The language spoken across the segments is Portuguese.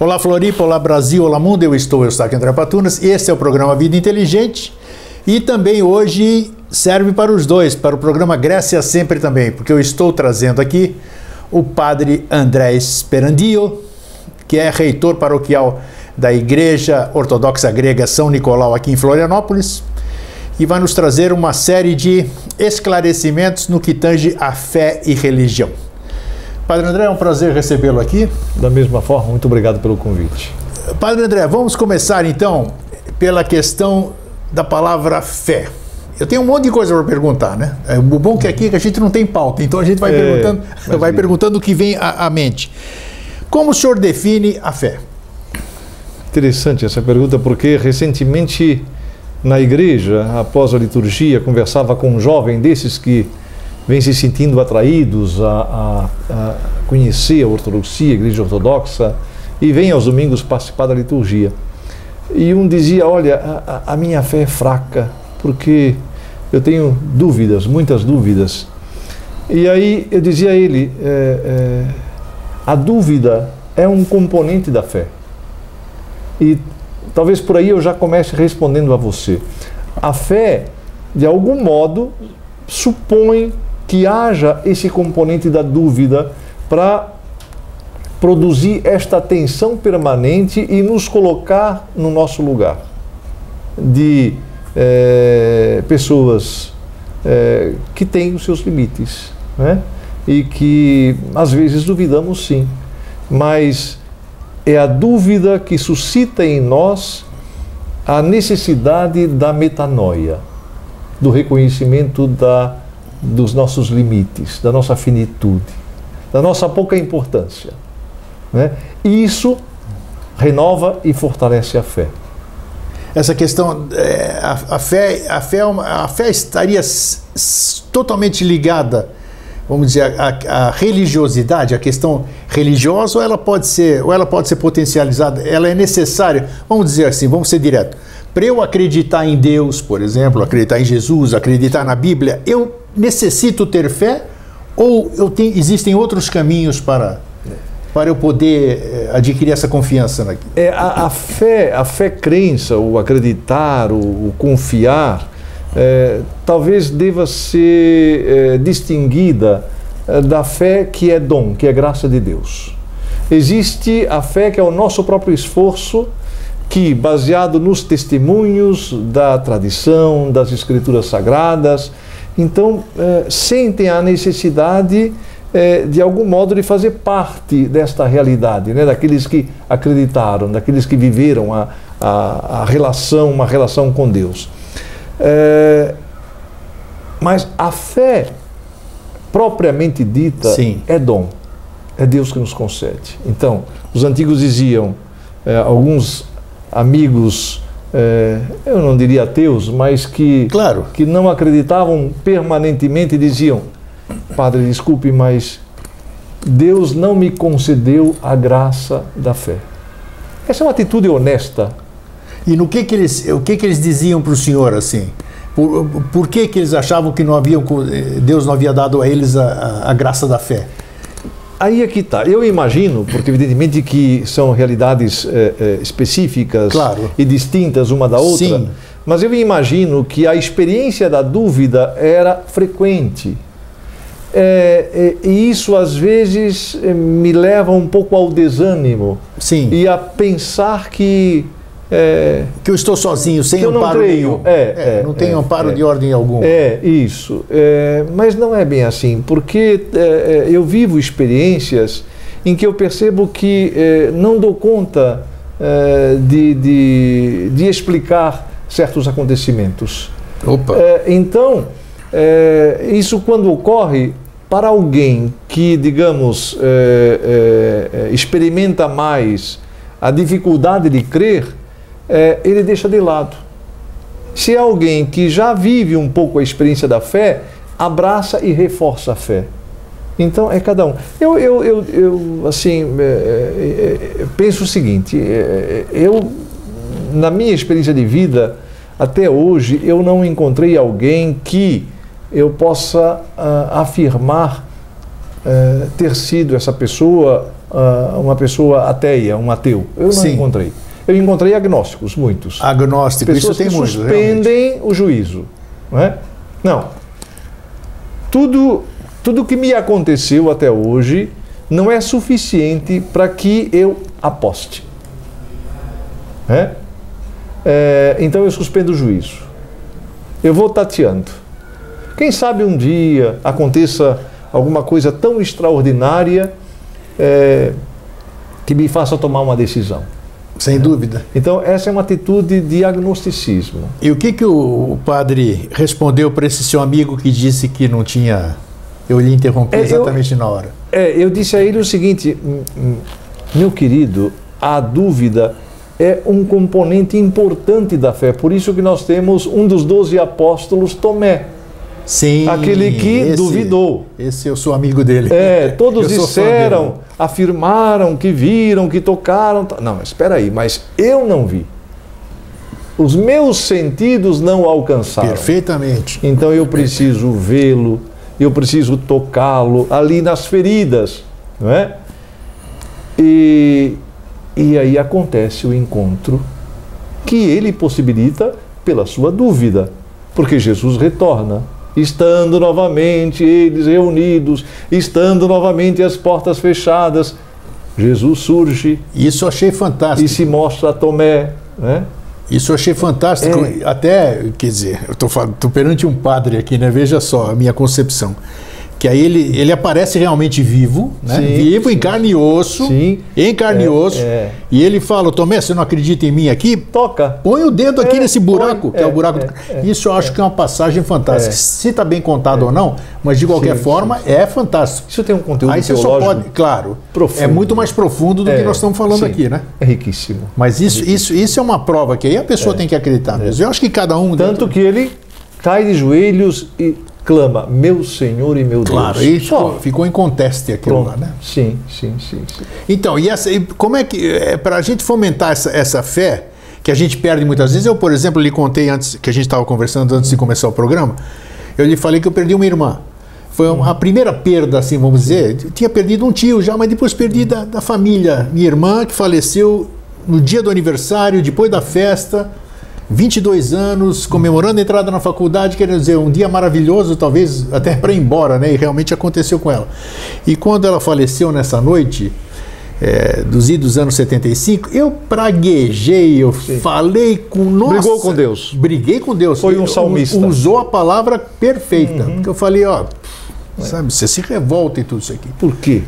Olá Floripa, olá Brasil, olá mundo, eu estou, eu aqui André Patunas, este é o programa Vida Inteligente. E também hoje serve para os dois, para o programa Grécia Sempre também, porque eu estou trazendo aqui o padre André Sperandio, que é reitor paroquial da Igreja Ortodoxa Grega São Nicolau aqui em Florianópolis e vai nos trazer uma série de esclarecimentos no que tange a fé e religião. Padre André, é um prazer recebê-lo aqui. Da mesma forma, muito obrigado pelo convite. Padre André, vamos começar então pela questão da palavra fé. Eu tenho um monte de coisa para perguntar, né? É, o bom que aqui é que a gente não tem pauta, então a gente vai é, perguntando, vai perguntando o que vem à, à mente. Como o senhor define a fé? Interessante essa pergunta, porque recentemente na igreja, após a liturgia, conversava com um jovem desses que vem se sentindo atraídos a, a, a conhecer a ortodoxia, a igreja ortodoxa, e vem aos domingos participar da liturgia. E um dizia: Olha, a, a minha fé é fraca, porque eu tenho dúvidas, muitas dúvidas. E aí eu dizia a ele: é, é, a dúvida é um componente da fé. E talvez por aí eu já comece respondendo a você. A fé, de algum modo, supõe que haja esse componente da dúvida para produzir esta tensão permanente e nos colocar no nosso lugar de é, pessoas é, que têm os seus limites né? e que às vezes duvidamos sim, mas é a dúvida que suscita em nós a necessidade da metanoia, do reconhecimento da dos nossos limites, da nossa finitude, da nossa pouca importância. Né? E isso renova e fortalece a fé. Essa questão, é, a, a, fé, a, fé, é a fé estaria totalmente ligada, vamos dizer, à, religiosidade, a questão religiosa, ou ela pode ser, ou ela pode ser potencializada, ela é necessária, vamos dizer assim, vamos ser direto. Para eu acreditar em Deus, por exemplo, acreditar em Jesus, acreditar na Bíblia, eu necessito ter fé ou eu tenho, existem outros caminhos para para eu poder eh, adquirir essa confiança naquilo? É, a, a fé, a fé crença, o acreditar, o, o confiar, é, talvez deva ser é, distinguida da fé que é dom, que é graça de Deus. Existe a fé que é o nosso próprio esforço, que, baseado nos testemunhos da tradição, das escrituras sagradas, então, é, sentem a necessidade, é, de algum modo, de fazer parte desta realidade, né? daqueles que acreditaram, daqueles que viveram a, a, a relação, uma relação com Deus. É, mas a fé, propriamente dita, Sim. é dom. É Deus que nos concede. Então, os antigos diziam, alguns amigos é, eu não diria ateus, mas que, claro. que não acreditavam permanentemente e diziam: Padre, desculpe, mas Deus não me concedeu a graça da fé. Essa é uma atitude honesta. E no que, que eles, o que, que eles diziam para o senhor assim? Por, por que, que eles achavam que não haviam, Deus não havia dado a eles a, a, a graça da fé? Aí é que está. Eu imagino, porque evidentemente que são realidades é, é, específicas claro. e distintas uma da outra, Sim. mas eu imagino que a experiência da dúvida era frequente. É, e isso às vezes me leva um pouco ao desânimo Sim. e a pensar que é, que eu estou sozinho, sem amparo nenhum. É, é, não tenho é, amparo é. de ordem alguma. É, isso. É, mas não é bem assim, porque é, eu vivo experiências em que eu percebo que não dou conta de, de, de, explicar certos acontecimentos. Opa. então, isso quando ocorre para alguém que, digamos, experimenta mais a dificuldade de crer, é, ele deixa de lado. Se é alguém que já vive um pouco a experiência da fé, abraça e reforça a fé. Então é cada um. Eu, eu, eu, eu assim, é, é, é penso o seguinte: é, eu, na minha experiência de vida, até hoje, eu não encontrei alguém que eu possa uh, afirmar uh, ter sido essa pessoa ah, uma pessoa ateia, um ateu. Eu não Sim. encontrei. Eu encontrei agnósticos, muitos. Agnóstico, Pessoas isso tem que muito. realmente. suspendem o juízo. Não, é? não. Tudo, tudo que me aconteceu até hoje não é suficiente para que eu aposte. É? É, então eu suspendo o juízo. Eu vou tateando. Quem sabe um dia aconteça alguma coisa tão extraordinária é, que me faça tomar uma decisão. Sem dúvida. Então, essa é uma atitude de agnosticismo. E o que, que o padre respondeu para esse seu amigo que disse que não tinha. Eu lhe interrompi É, eu- exatamente na hora. É, eu disse a ele o seguinte, "Hum, hum, meu querido, a dúvida é um componente importante da fé. Por isso que nós temos um dos doze apóstolos, Tomé, Sim. aquele que esse- duvidou. Esse eu sou amigo dele. É, todos disseram, afirmaram que viram, que tocaram. ta- Não, espera aí, mas eu não vi. Os meus sentidos não alcançaram. Perfeitamente. Então eu preciso vê-lo, eu preciso tocá-lo ali nas feridas, não é? E, e aí acontece o encontro que ele possibilita pela sua dúvida, porque Jesus retorna, estando novamente eles reunidos, estando novamente as portas fechadas. Jesus surge Isso eu achei fantástico. e se mostra a Tomé, né? Isso eu achei fantástico. É. Até, quer dizer, eu estou perante um padre aqui, né? Veja só a minha concepção. Que aí ele, ele aparece realmente vivo, né? Sim, vivo, em sim. carne e osso. Sim. Em carne e É, osso. é. E ele fala, Tomé, você não acredita em mim aqui? Toca. Põe o dedo aqui É, nesse buraco, que é, o é, buraco. é, do- é, Isso eu acho que é uma passagem fantástica. É. Se está bem contado ou não, mas de qualquer forma é fantástico. Isso tem um conteúdo Aí você só pode, claro, profundo. é muito mais profundo do que É, nós estamos falando aqui, né? É riquíssimo. Mas isso, isso, isso é uma prova que aí a pessoa tem que acreditar mesmo. Eu acho que cada um. Tanto que ele cai de joelhos e clama, meu Senhor e meu Claro, Deus. Só. ficou, ficou em conteste aquilo Pronto. lá, né? Sim, sim, sim, sim. Então, e, essa, e como é que. É, Para a gente fomentar essa, essa fé, que a gente perde muitas vezes, eu, por exemplo, lhe contei antes, que a gente estava conversando antes de começar o programa, eu lhe falei que eu perdi uma irmã. Foi uma- a primeira perda, assim, vamos dizer. Eu tinha perdido um tio já, mas depois perdi da, da família. Minha irmã, que faleceu no dia do aniversário, depois da festa. 22 anos, comemorando a entrada na faculdade, quer dizer, um dia maravilhoso, talvez até para ir embora, né? E realmente aconteceu com ela. E quando ela faleceu nessa noite, é, dos idos anos 75, eu praguejei, eu falei com. Nossa, Brigou com Deus. Briguei com Deus. Foi um salmista. Uhum. Usou a palavra perfeita. Porque eu falei, ó, sabe, você se revolta em tudo isso aqui. Por quê?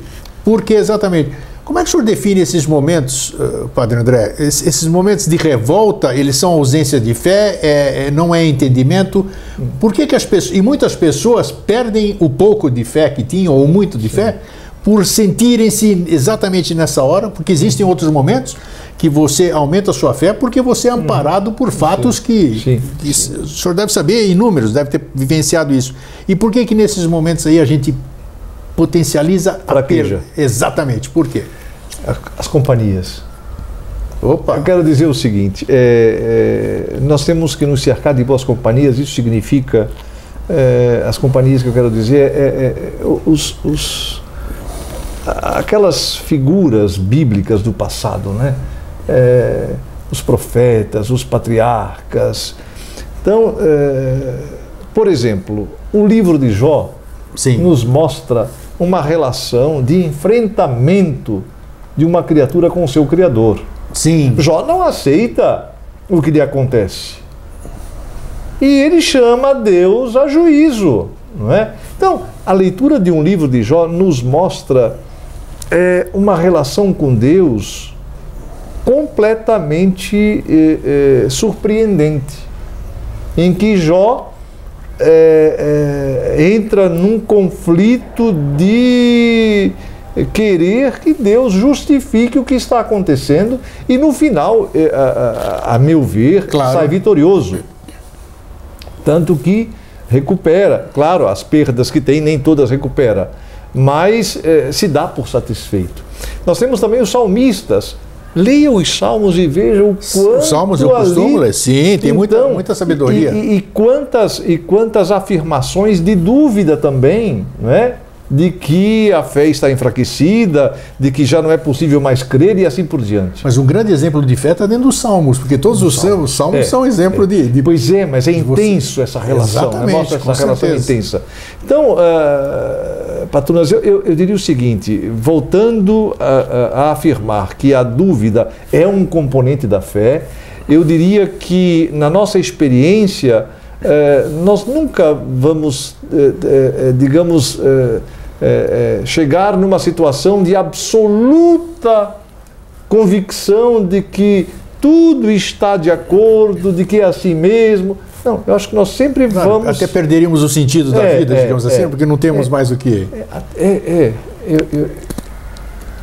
Porque exatamente. Como é que o senhor define esses momentos, eh, Padre André? Es- Esses momentos de revolta, eles são ausência de fé, é- é- não é entendimento? Por que, que as pessoas. E muitas pessoas perdem o pouco de fé que tinham, ou muito de fé, por sentirem-se exatamente nessa hora, porque existem outros momentos que você aumenta a sua fé porque você é amparado por fatos que, Sim. que o senhor deve saber, inúmeros, deve ter vivenciado isso. E por que que nesses momentos aí a gente potencializa a perda? Exatamente, por quê? As companhias. Opa, Eu quero dizer o seguinte: é, é, nós temos que nos cercar de boas companhias, isso significa. é, as companhias que eu quero dizer é, é, os, os- aquelas figuras bíblicas do passado, né? É, os profetas, os patriarcas. Então, por exemplo, o livro de Jó sim, nos mostra uma relação de enfrentamento de uma criatura com o seu Criador. sim, Jó não aceita o que lhe acontece. E ele chama Deus a juízo, não é? Então, a leitura de um livro de Jó nos mostra é, uma relação com Deus completamente é, é, surpreendente, em que Jó é, é, entra num conflito de querer que Deus justifique o que está acontecendo e no final, é, a, a- a meu ver, Claro. sai vitorioso. Tanto que recupera, claro, as perdas que tem, nem todas recupera, mas eh, se dá por satisfeito. Nós temos também os salmistas. Leia os salmos e veja o quanto Os salmos eu costumo ali- ler. Sim, tem muita- muita sabedoria. E, e- e quantas, e quantas afirmações de dúvida também, não é? De que a fé está enfraquecida, de que já não é possível mais crer e assim por diante. Mas um grande exemplo de fé está dentro dos Salmos, porque todos os salmos, salmos é, são exemplo é. De, de, Pois é, mas é intenso você... essa relação, né? mostra essa relação certeza. intensa. Então, uh, Patronas, eu, eu, eu, diria o seguinte, voltando a, a, a afirmar que a dúvida é um componente da fé, eu diria que na nossa experiência, eh, nós nunca vamos, eh, eh, digamos, chegar numa situação de absoluta convicção de que tudo está de acordo, de que é assim mesmo. Não, eu acho que nós sempre vamos. Até perderíamos o sentido da é, vida, digamos é, assim, é, porque não temos mais o que. É, é, eu, eu,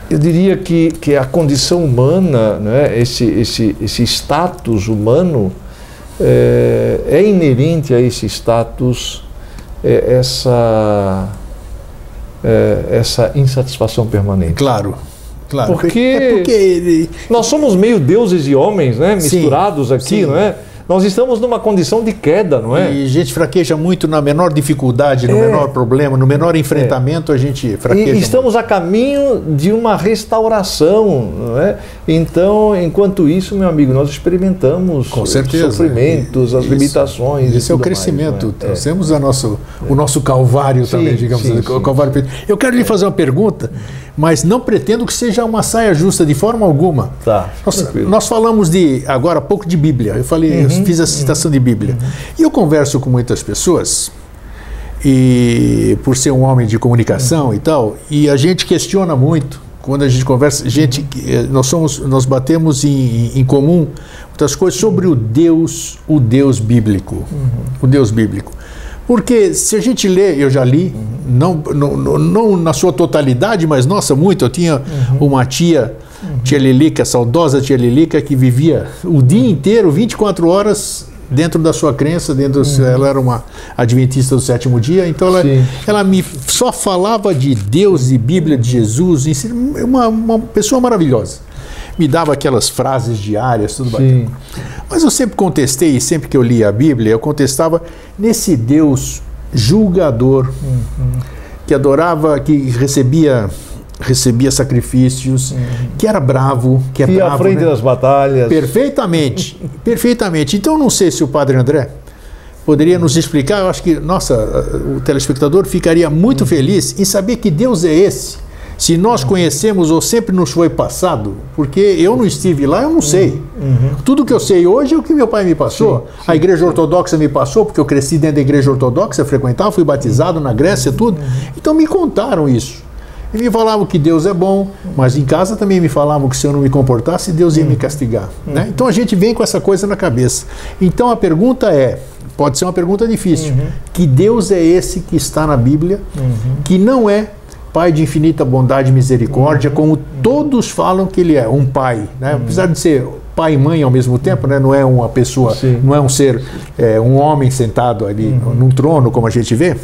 eu, diria que, que a condição humana, né, esse, esse, esse status humano, é, é inerente a esse status é, essa, é, essa insatisfação permanente. Claro. Claro, porque, é porque ele... nós somos meio deuses e homens, né, misturados sim, aqui, sim. não é? Nós estamos numa condição de queda, não é? E a gente fraqueja muito na menor dificuldade, no é. menor problema, no menor enfrentamento, é. a gente fraqueja. E estamos muito. a caminho de uma restauração, não é? Então, enquanto isso, meu amigo, nós experimentamos Com certeza. os sofrimentos, as limitações. Esse é o crescimento. Mais, é? Trazemos a nosso, o nosso calvário sim, também, digamos sim, assim. O calvário. Eu quero lhe fazer uma pergunta mas não pretendo que seja uma saia justa de forma alguma. Tá, nós, nós, falamos de agora há pouco de Bíblia. Eu falei, uhum, eu fiz a citação uhum, de Bíblia. Uhum. E eu converso com muitas pessoas e por ser um homem de comunicação uhum. e tal, e a gente questiona muito quando a gente conversa, gente, eh, nós somos, nós batemos em, em comum muitas coisas sobre o Deus, o Deus bíblico, uhum. o Deus bíblico. Porque se a gente lê, eu já li, não, não, não, na sua totalidade, mas nossa, muito. Eu tinha uhum. uma tia, tia Lilica, saudosa tia Lilica, que vivia o dia inteiro, 24 horas, dentro da sua crença, dentro uhum. ela era uma adventista do sétimo dia, então ela, ela me só falava de Deus, de Bíblia, de Jesus, uma, uma pessoa maravilhosa me dava aquelas frases diárias, tudo bacana. Mas eu sempre contestei, sempre que eu lia a Bíblia, eu contestava nesse Deus julgador, uhum. que adorava, que recebia recebia sacrifícios, uhum. que era bravo, que é que bravo. à frente né? das batalhas. Perfeitamente, perfeitamente. Então não sei se o Padre André poderia nos explicar. Eu acho que nossa, o telespectador ficaria muito uhum. feliz em saber que Deus é esse se nós conhecemos ou sempre nos foi passado, porque eu não estive lá, eu não sei. Uhum. Tudo que eu sei hoje é o que meu pai me passou. Sim, sim, a igreja ortodoxa me passou, porque eu cresci dentro da igreja ortodoxa, frequentava, fui batizado na Grécia, tudo. Uhum. Então me contaram isso. E me falavam que Deus é bom, mas em casa também me falavam que se eu não me comportasse, Deus ia me uhum. castigar. Né? Então a gente vem com essa coisa na cabeça. Então a pergunta é: pode ser uma pergunta difícil. Uhum. Que Deus é esse que está na Bíblia, uhum. que não é Pai de infinita bondade e misericórdia, como todos falam que ele é, um pai, né? apesar de ser pai e mãe ao mesmo tempo, né? não é uma pessoa, Sim. não é um ser, é, um homem sentado ali uhum. num trono, como a gente vê.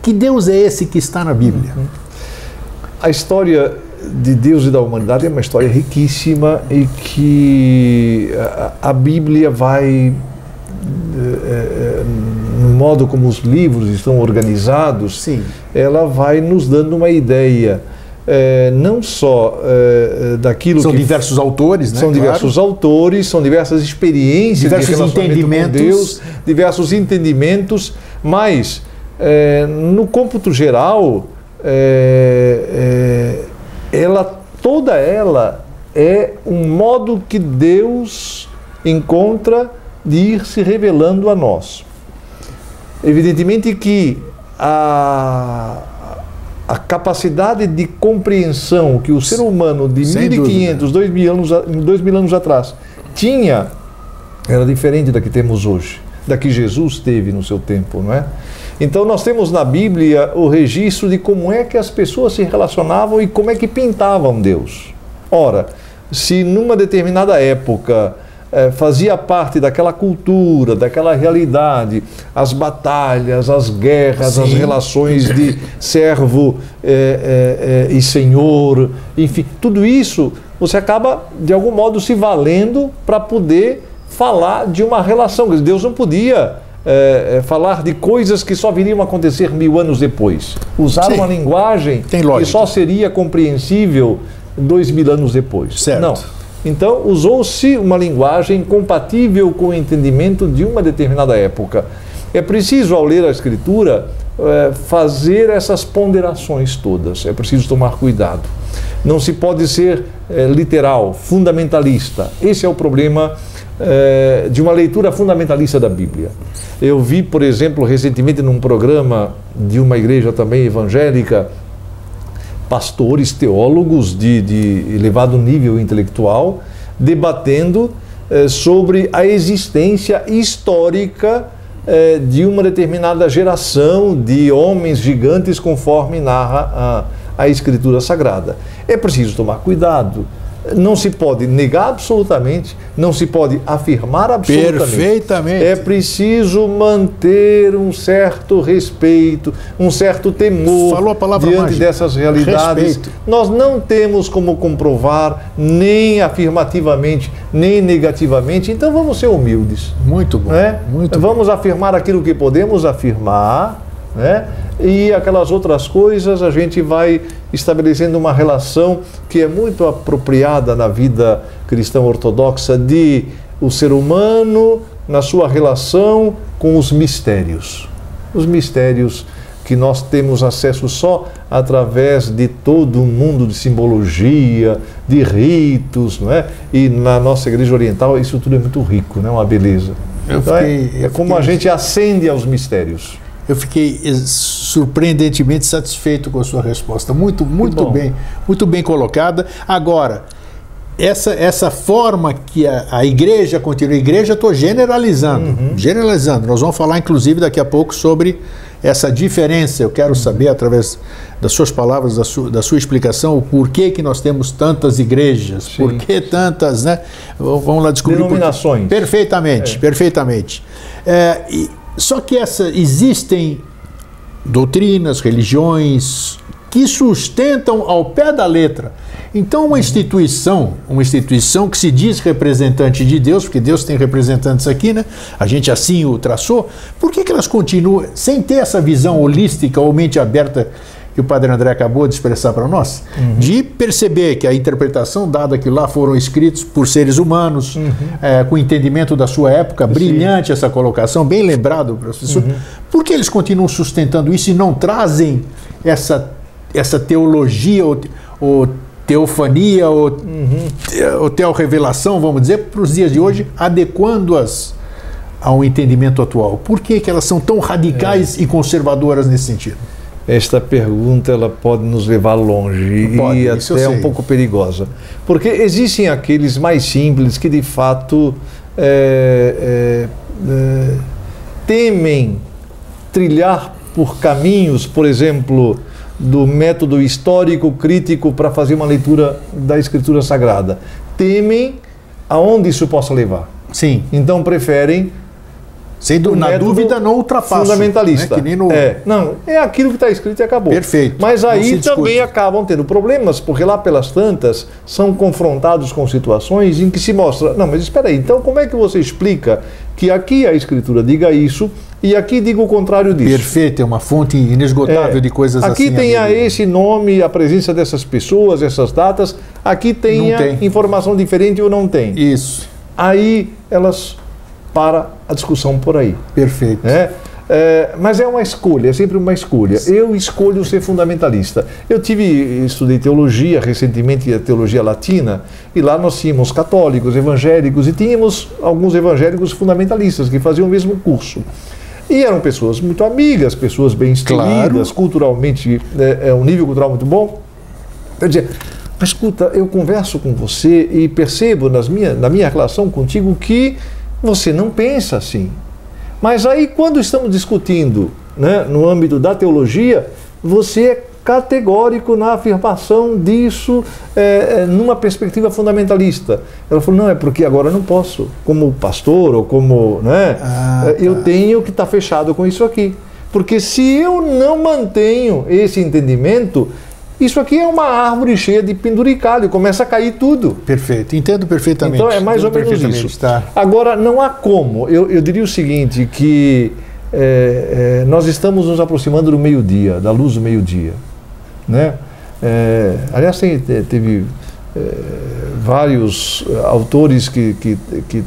Que Deus é esse que está na Bíblia? Uhum. A história de Deus e da humanidade é uma história riquíssima e que a, a Bíblia vai é, modo como os livros estão organizados, Sim. ela vai nos dando uma ideia. É, não só é, daquilo são que diversos autores, né? São claro. diversos autores, são diversas experiências, diversos de entendimentos, Deus, diversos entendimentos, mas é, no cômputo geral, ela toda ela é um modo que Deus encontra de ir se revelando a nós. Evidentemente que a, a capacidade de compreensão que o ser humano de Sem 1500, 2000 anos, 2000 anos atrás tinha era diferente da que temos hoje, da que Jesus teve no seu tempo, não é? Então nós temos na Bíblia o registro de como é que as pessoas se relacionavam e como é que pintavam Deus. Ora, se numa determinada época é, fazia parte daquela cultura, daquela realidade, as batalhas, as guerras, Sim. as relações de servo é, é, e senhor, enfim, tudo isso você acaba de algum modo se valendo para poder falar de uma relação. Deus não podia é, é, falar de coisas que só viriam a acontecer mil anos depois. Usar Sim. uma linguagem que só seria compreensível dois mil anos depois. Certo. Não. Então, usou-se uma linguagem compatível com o entendimento de uma determinada época. É preciso, ao ler a Escritura, eh, fazer essas ponderações todas. É preciso tomar cuidado. Não se pode ser eh, literal, fundamentalista. Esse é o problema eh, de uma leitura fundamentalista da Bíblia. Eu vi, por exemplo, recentemente num programa de uma igreja também evangélica, pastores, teólogos de, de elevado nível intelectual, debatendo eh, sobre a existência histórica eh, de uma determinada geração de homens gigantes, conforme narra a, a Escritura Sagrada. É preciso tomar cuidado. Não se pode negar absolutamente, não se pode afirmar absolutamente. Perfeitamente. É preciso manter um certo respeito, um certo temor Falou a palavra diante mágica. dessas realidades. Respeito. Nós não temos como comprovar nem afirmativamente, nem negativamente, então vamos ser humildes. Muito bom. Né? Muito bom. Vamos afirmar aquilo que podemos afirmar, né? E aquelas outras coisas a gente vai estabelecendo uma relação que é muito apropriada na vida cristã ortodoxa de o ser humano na sua relação com os mistérios. Os mistérios que nós temos acesso só através de todo um mundo de simbologia, de ritos, não é? E na nossa igreja oriental isso tudo é muito rico, não é uma beleza. Eu Então, é- fiquei- é, eu como a fiquei- gente acende aos mistérios. Eu fiquei eh, surpreendentemente satisfeito com a sua resposta. Muito, muito bem, muito bem colocada. Agora, essa, essa forma que a, a igreja continua, a igreja estou generalizando, Uhum. generalizando. Nós vamos falar, inclusive, daqui a pouco sobre essa diferença. Eu quero Uhum. saber, através das suas palavras, da sua, da sua explicação, o porquê que nós temos tantas igrejas, Sim. por que tantas, né? Vamos lá descobrir. Denominações. Perfeitamente, É. perfeitamente. É, e- só que essa, existem doutrinas, religiões que sustentam ao pé da letra. Então, uma instituição, uma instituição que se diz representante de Deus, porque Deus tem representantes aqui, né? A gente assim o traçou. Por que, que elas continuam sem ter essa visão holística ou mente aberta que o Padre André acabou de expressar para nós? De perceber que a interpretação dada que lá foram escritos por seres humanos, é, com entendimento da sua época, brilhante essa colocação, bem lembrado, professor. Por que eles continuam sustentando isso e não trazem essa, essa teologia ou, ou teofania ou, te- ou teorrevelação, vamos dizer, para os dias de hoje, adequando-as ao entendimento atual? Por que, que elas são tão radicais e conservadoras nesse sentido? Esta pergunta ela pode nos levar longe Pode, e até sei. um pouco perigosa. Porque existem aqueles mais simples que de fato é, é, é, temem trilhar por caminhos, por exemplo, do método histórico crítico para fazer uma leitura da Escritura Sagrada. Temem aonde isso possa levar. Sim. Então preferem Sem du- o na dúvida, não ultrapasso. fundamentalista. né? Que nem no... É, não, é aquilo que está escrito e acabou. Perfeito. Mas aí também acabam tendo problemas, porque lá pelas tantas são confrontados com situações em que se mostra, não, mas espera aí, então como é que você explica que aqui a escritura diga isso e aqui diga o contrário disso? Perfeito, é uma fonte inesgotável É. de coisas aqui assim. tem a amigo. esse nome, a presença dessas pessoas, essas datas, aqui tem Não a tem. informação diferente ou não tem. Isso, Aí elas para a discussão por aí. perfeito. né? É, mas é uma escolha, é sempre uma escolha. Eu escolho ser fundamentalista. Eu tive, estudei teologia recentemente, a teologia latina, e lá nós tínhamos católicos, evangélicos, e tínhamos alguns evangélicos fundamentalistas que faziam o mesmo curso. E eram pessoas muito amigas, pessoas bem instruídas, Claro. culturalmente, é, é um nível cultural muito bom. Eu dizia, mas escuta, eu converso com você e percebo nas minha, na minha relação contigo que você não pensa assim. Mas aí, quando estamos discutindo né, no âmbito da teologia, você é categórico na afirmação disso é, é, numa perspectiva fundamentalista. Ela falou, não, é porque agora eu não posso, como pastor ou como, né, Ah, é, eu tá. tenho que estar fechado com isso aqui. Porque se eu não mantenho esse entendimento, Isso aqui é uma árvore cheia de penduricalho, começa a cair tudo. Perfeito, entendo perfeitamente. Então é mais ou menos isso. Tá. Agora, não há como. Eu, eu diria o seguinte, que é, é, nós estamos nos aproximando do meio-dia, da luz do meio-dia. Né? É, aliás, tem, teve é, vários autores que, que, que,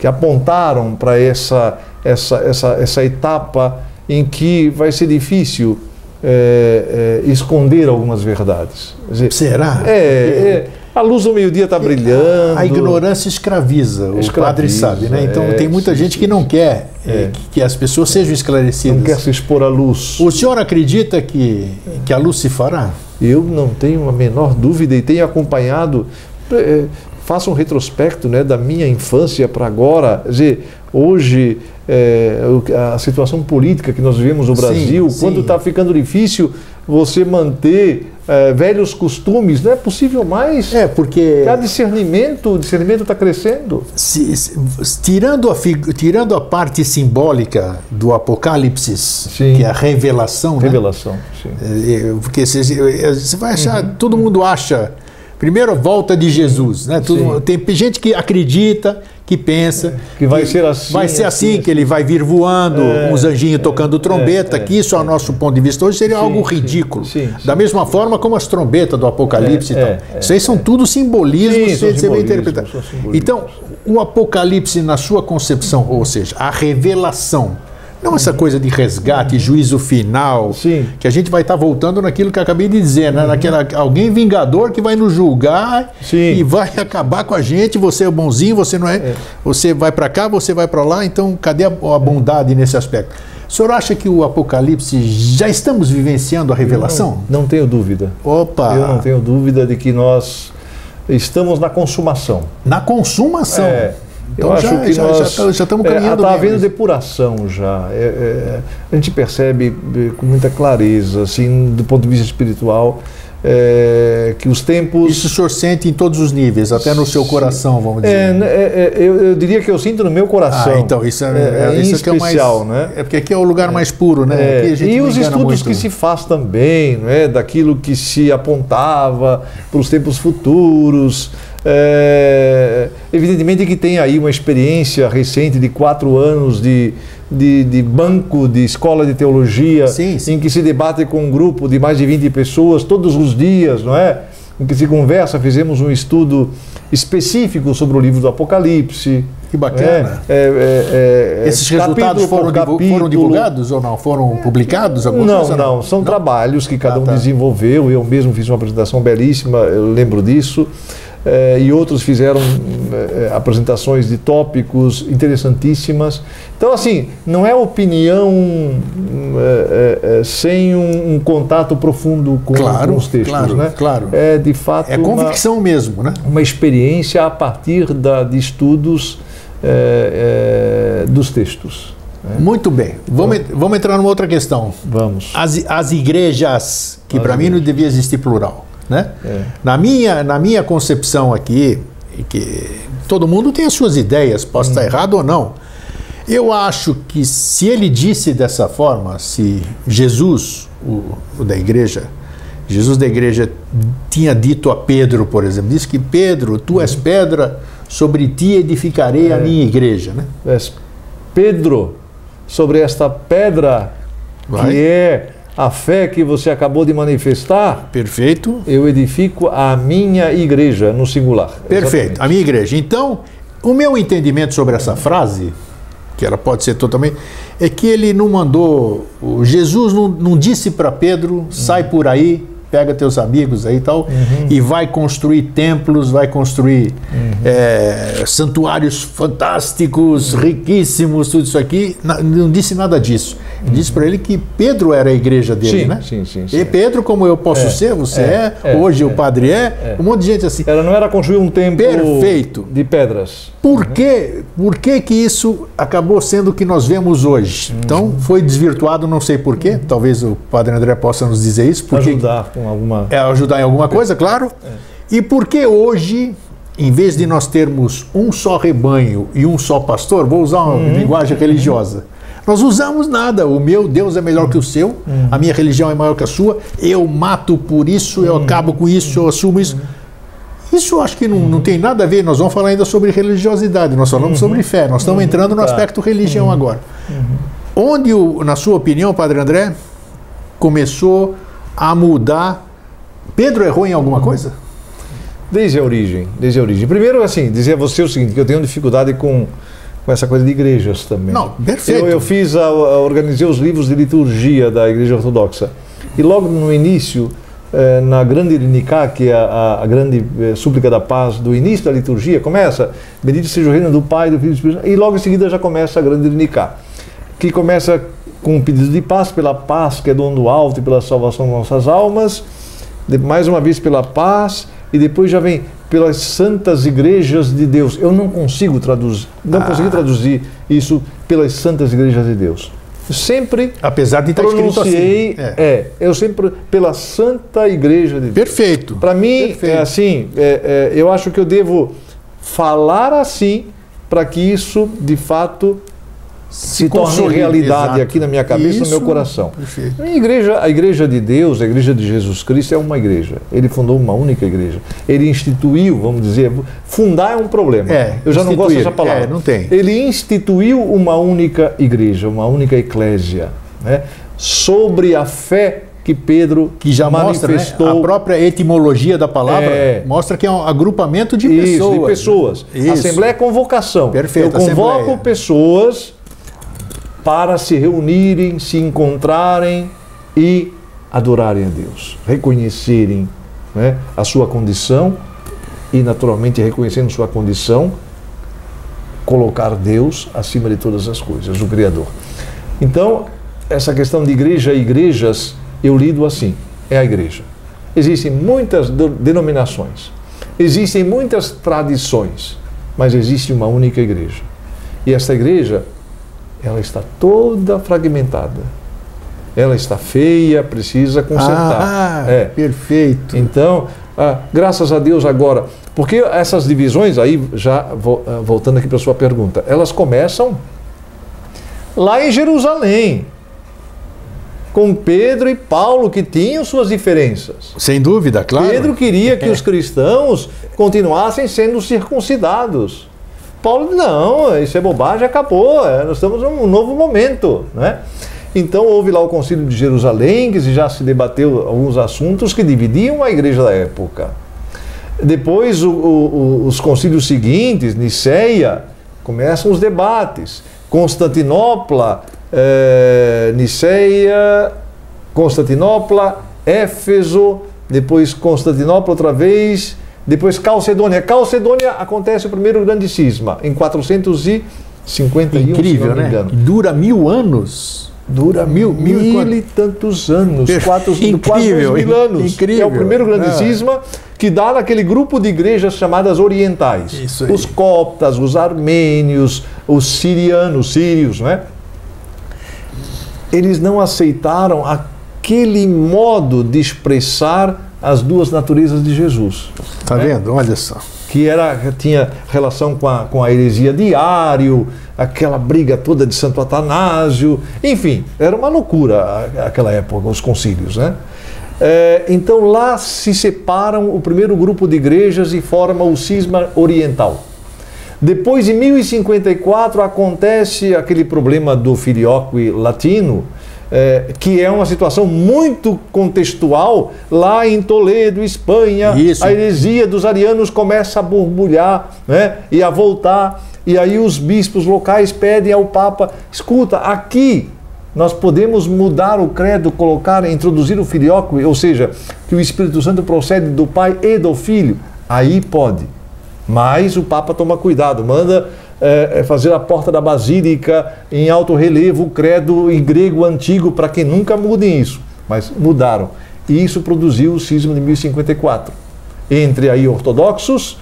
que apontaram para essa, essa, essa, essa etapa em que vai ser difícil é, é, esconder algumas verdades. Dizer, Será? É, é, a luz do meio-dia está brilhando. A ignorância escraviza, o escraviza, padre sabe, né? Então é, tem muita gente que não quer é. que, que, as pessoas sejam esclarecidas. Não quer se expor à luz. O senhor acredita que, que a luz se fará? Eu não tenho a menor dúvida e tenho acompanhado. É, faça um retrospecto né, da minha infância para agora. Quer dizer, hoje é, a situação política que nós vivemos no Brasil, sim, quando está ficando difícil você manter é, velhos costumes, não é possível mais. É, porque. Há discernimento, o discernimento está crescendo. Se, se, tirando, a, tirando a parte simbólica do Apocalipse, sim. que é a revelação. Né? Revelação, né? sim. É, porque você, você vai achar, uhum. todo mundo acha. Primeiro, volta de Jesus. Né? Tudo, tem gente que acredita que pensa que vai que ser assim, vai ser assim, assim, que ele vai vir voando, é, uns anjinhos é, tocando trombeta, é, que isso, ao nosso ponto de vista hoje, seria sim, algo ridículo. Sim, sim, da mesma forma como as trombetas do Apocalipse e tal. isso aí são tudo simbolismos sim, ser interpretados. Então, o Apocalipse, na sua concepção, ou seja, a revelação não essa coisa de resgate, juízo final, Sim. que a gente vai estar tá voltando naquilo que eu acabei de dizer, né? Naquela, alguém vingador que vai nos julgar Sim. e vai acabar com a gente, você é bonzinho, você não é, é. você vai para cá, você vai para lá, então cadê a, a bondade nesse aspecto? O senhor acha que o Apocalipse já estamos vivenciando a revelação? Não, não tenho dúvida. Opa! Eu não tenho dúvida de que nós estamos na consumação. Na consumação? É. Então eu já, acho que já, nós já, tá, já estamos caminhando. Está é, havendo depuração já. É, é, a gente percebe é, com muita clareza, assim, do ponto de vista espiritual, é, que os tempos. Isso o senhor sente em todos os níveis, até no seu coração, vamos dizer. É, é, eu, eu, diria que eu sinto no meu coração. Ah, então, isso é, isso especial, é mais, né? É porque aqui é o lugar mais puro, né? e os estudos muito. que se faz também, né? daquilo que se apontava para os tempos futuros. É, evidentemente que tem aí uma experiência recente de quatro anos de, de, de banco de escola de teologia, sim, sim. em que se debate com um grupo de mais de 20 pessoas todos os dias, não é? Em que se conversa, fizemos um estudo específico sobre o livro do Apocalipse. Que bacana. É, é, é, é Esses resultados foram, foram, divulgados ou não? Foram publicados? Não, não, não, São não? trabalhos que cada ah, um tá. desenvolveu. Eu mesmo fiz uma apresentação belíssima, eu lembro disso. Eh, e outros fizeram eh, apresentações de tópicos interessantíssimas. Então, assim, não é opinião eh, sem um, um, contato profundo com, claro, com, os textos, claro, né? Claro. É de fato é convicção uma, mesmo, né? Uma experiência a partir da, de estudos dos textos. Né? Muito bem. Vamos, então, vamos entrar numa outra questão. Vamos. As, as igrejas, que para mim não devia existir plural. Né? É. Na, minha, na minha concepção aqui, que todo mundo tem as suas ideias, posso hum. estar errado ou não. Eu acho que se ele disse dessa forma, se Jesus, o, o da igreja, Jesus da igreja tinha dito a Pedro, por exemplo, disse que Pedro, tu és pedra, sobre ti edificarei é. a minha igreja. Né? És Pedro, sobre esta pedra Vai. que é a fé que você acabou de manifestar. Perfeito. Eu edifico a minha igreja, no singular. Perfeito, Exatamente. a minha igreja. Então, o meu entendimento sobre essa frase, que ela pode ser totalmente, é que ele não mandou, Jesus não, não disse para Pedro, sai por aí, pega teus amigos aí e tal, uhum. e vai construir templos, vai construir uhum. é, santuários fantásticos, riquíssimos, tudo isso aqui. Não disse nada disso. Uhum. Disse para ele que Pedro era a igreja dele, sim, né? Sim, sim, sim. E Pedro, como eu posso é, ser, você é, é, é hoje o é, padre é, um monte de gente assim. Ela não era construir um templo Perfeito. de pedras. Por, uhum. que, por que que isso acabou sendo o que nós vemos hoje? Uhum. Então, foi desvirtuado, não sei por quê. Talvez o padre André possa nos dizer isso. Porque, Ajudar com alguma. É, ajudar em alguma coisa, claro. É. E por que hoje, em vez de nós termos um só rebanho e um só pastor, vou usar uma uhum. linguagem religiosa, Nós usamos nada. O meu Deus é melhor que o seu, a minha religião é maior que a sua, eu mato por isso, eu acabo com isso, eu assumo isso. Isso eu acho que não, não tem nada a ver. Nós vamos falar ainda sobre religiosidade, nós falamos sobre fé, nós estamos entrando no Tá. aspecto religião agora. Onde, o- na sua opinião, Padre André, começou a mudar? Pedro errou em alguma coisa? Desde a origem, desde a origem. Primeiro, assim, dizer a você o seguinte, que eu tenho dificuldade com, com essa coisa de igrejas também. Não, perfeito. Eu, eu fiz, a, a- organizei os livros de liturgia da Igreja Ortodoxa. E logo no início, na grande Irinicá, que é a, a, grande eh, súplica da paz do início da liturgia, começa, bendito seja o reino do Pai, do Filho e do Espírito e logo em seguida já começa a grande Irinicá, que começa com um pedido de paz, pela paz que é do do alto e pela salvação das nossas almas, de- mais uma vez pela paz, e depois já vem pelas santas igrejas de Deus. Eu não consigo traduzir, não Ah. consegui traduzir isso pelas santas igrejas de Deus. Eu sempre Apesar de estar escrito pronunciei, assim. É. é, eu sempre pela santa igreja de Deus. Perfeito. Para mim, Perfeito. é assim, é, é, eu acho que eu devo falar assim para que isso, de fato, se, consolide, realidade exato. aqui na minha cabeça, no meu Isso, coração. Perfeito. A igreja, a igreja de Deus, a igreja de Jesus Cristo é uma igreja. Ele fundou uma única igreja. Ele instituiu, vamos dizer, fundar é um problema. É, Eu já não gosto instituir. dessa palavra. É, não tem. Ele instituiu uma única igreja, uma única eclésia, né? sobre a fé que Pedro Que já mostra, né, manifestou. a própria etimologia da palavra É. mostra que é um agrupamento de Isso, pessoas. de pessoas. Isso. Assembleia é convocação. Perfeito, Eu convoco assembleia. pessoas para se reunirem, se encontrarem e adorarem a Deus, reconhecerem né, a sua condição e, naturalmente, reconhecendo sua condição, colocar Deus acima de todas as coisas, o Criador. Então, essa questão de igreja e igrejas, eu lido assim: é a igreja. Existem muitas denominações, existem muitas tradições, mas existe uma única igreja. E esta igreja, ela está toda fragmentada. Ela está feia, precisa consertar. Ah, É. perfeito. Então, ah, graças a Deus agora, porque essas divisões aí, já ah, voltando aqui para a sua pergunta, elas começam lá em Jerusalém, com Pedro e Paulo, que tinham suas diferenças. Sem dúvida, claro. Pedro queria que os cristãos continuassem sendo circuncidados. Paulo não, isso é bobagem, acabou, é, nós estamos num novo momento. Né? Então houve lá o concílio de Jerusalém, que já se debateu alguns assuntos que dividiam a igreja da época. Depois o- o- os concílios seguintes, Niceia, começam os debates. Constantinopla, eh, Niceia, Constantinopla, Éfeso, depois Constantinopla outra vez, depois Calcedônia. Calcedônia acontece o primeiro grande cisma, em 451, Incrível, se não me né? engano. Dura mil anos. Dura Mil- mil, mil e e tantos anos, quatro, Incrível, quase mil anos. incrível. É o primeiro grande Ah. cisma que dá naquele grupo de igrejas chamadas orientais. Isso aí. Os coptas, os armênios, os sirianos, sírios, né? Eles não aceitaram aquele modo de expressar as duas naturezas de Jesus Tá vendo? Olha só. que era, tinha relação com a, com a heresia de Ário, aquela briga toda de Santo Atanásio, enfim, era uma loucura aquela época, os concílios, né? É, então lá se separam o primeiro grupo de igrejas e forma o cisma oriental. Depois, em 1054, acontece aquele problema do filioque latino, eh, que é uma situação muito contextual lá em Toledo, Espanha. Isso. A heresia dos arianos começa a borbulhar né, e a voltar. E aí os bispos locais pedem ao Papa: escuta, aqui nós podemos mudar o credo, colocar, introduzir o filioque, ou seja, que o Espírito Santo procede do Pai e do Filho. Aí pode. Mas o Papa toma cuidado, manda eh, eh, fazer a porta da Basílica em alto relevo, o credo em grego antigo, para que nunca mudem isso. Mas mudaram. E isso produziu o cisma de 1054, entre aí ortodoxos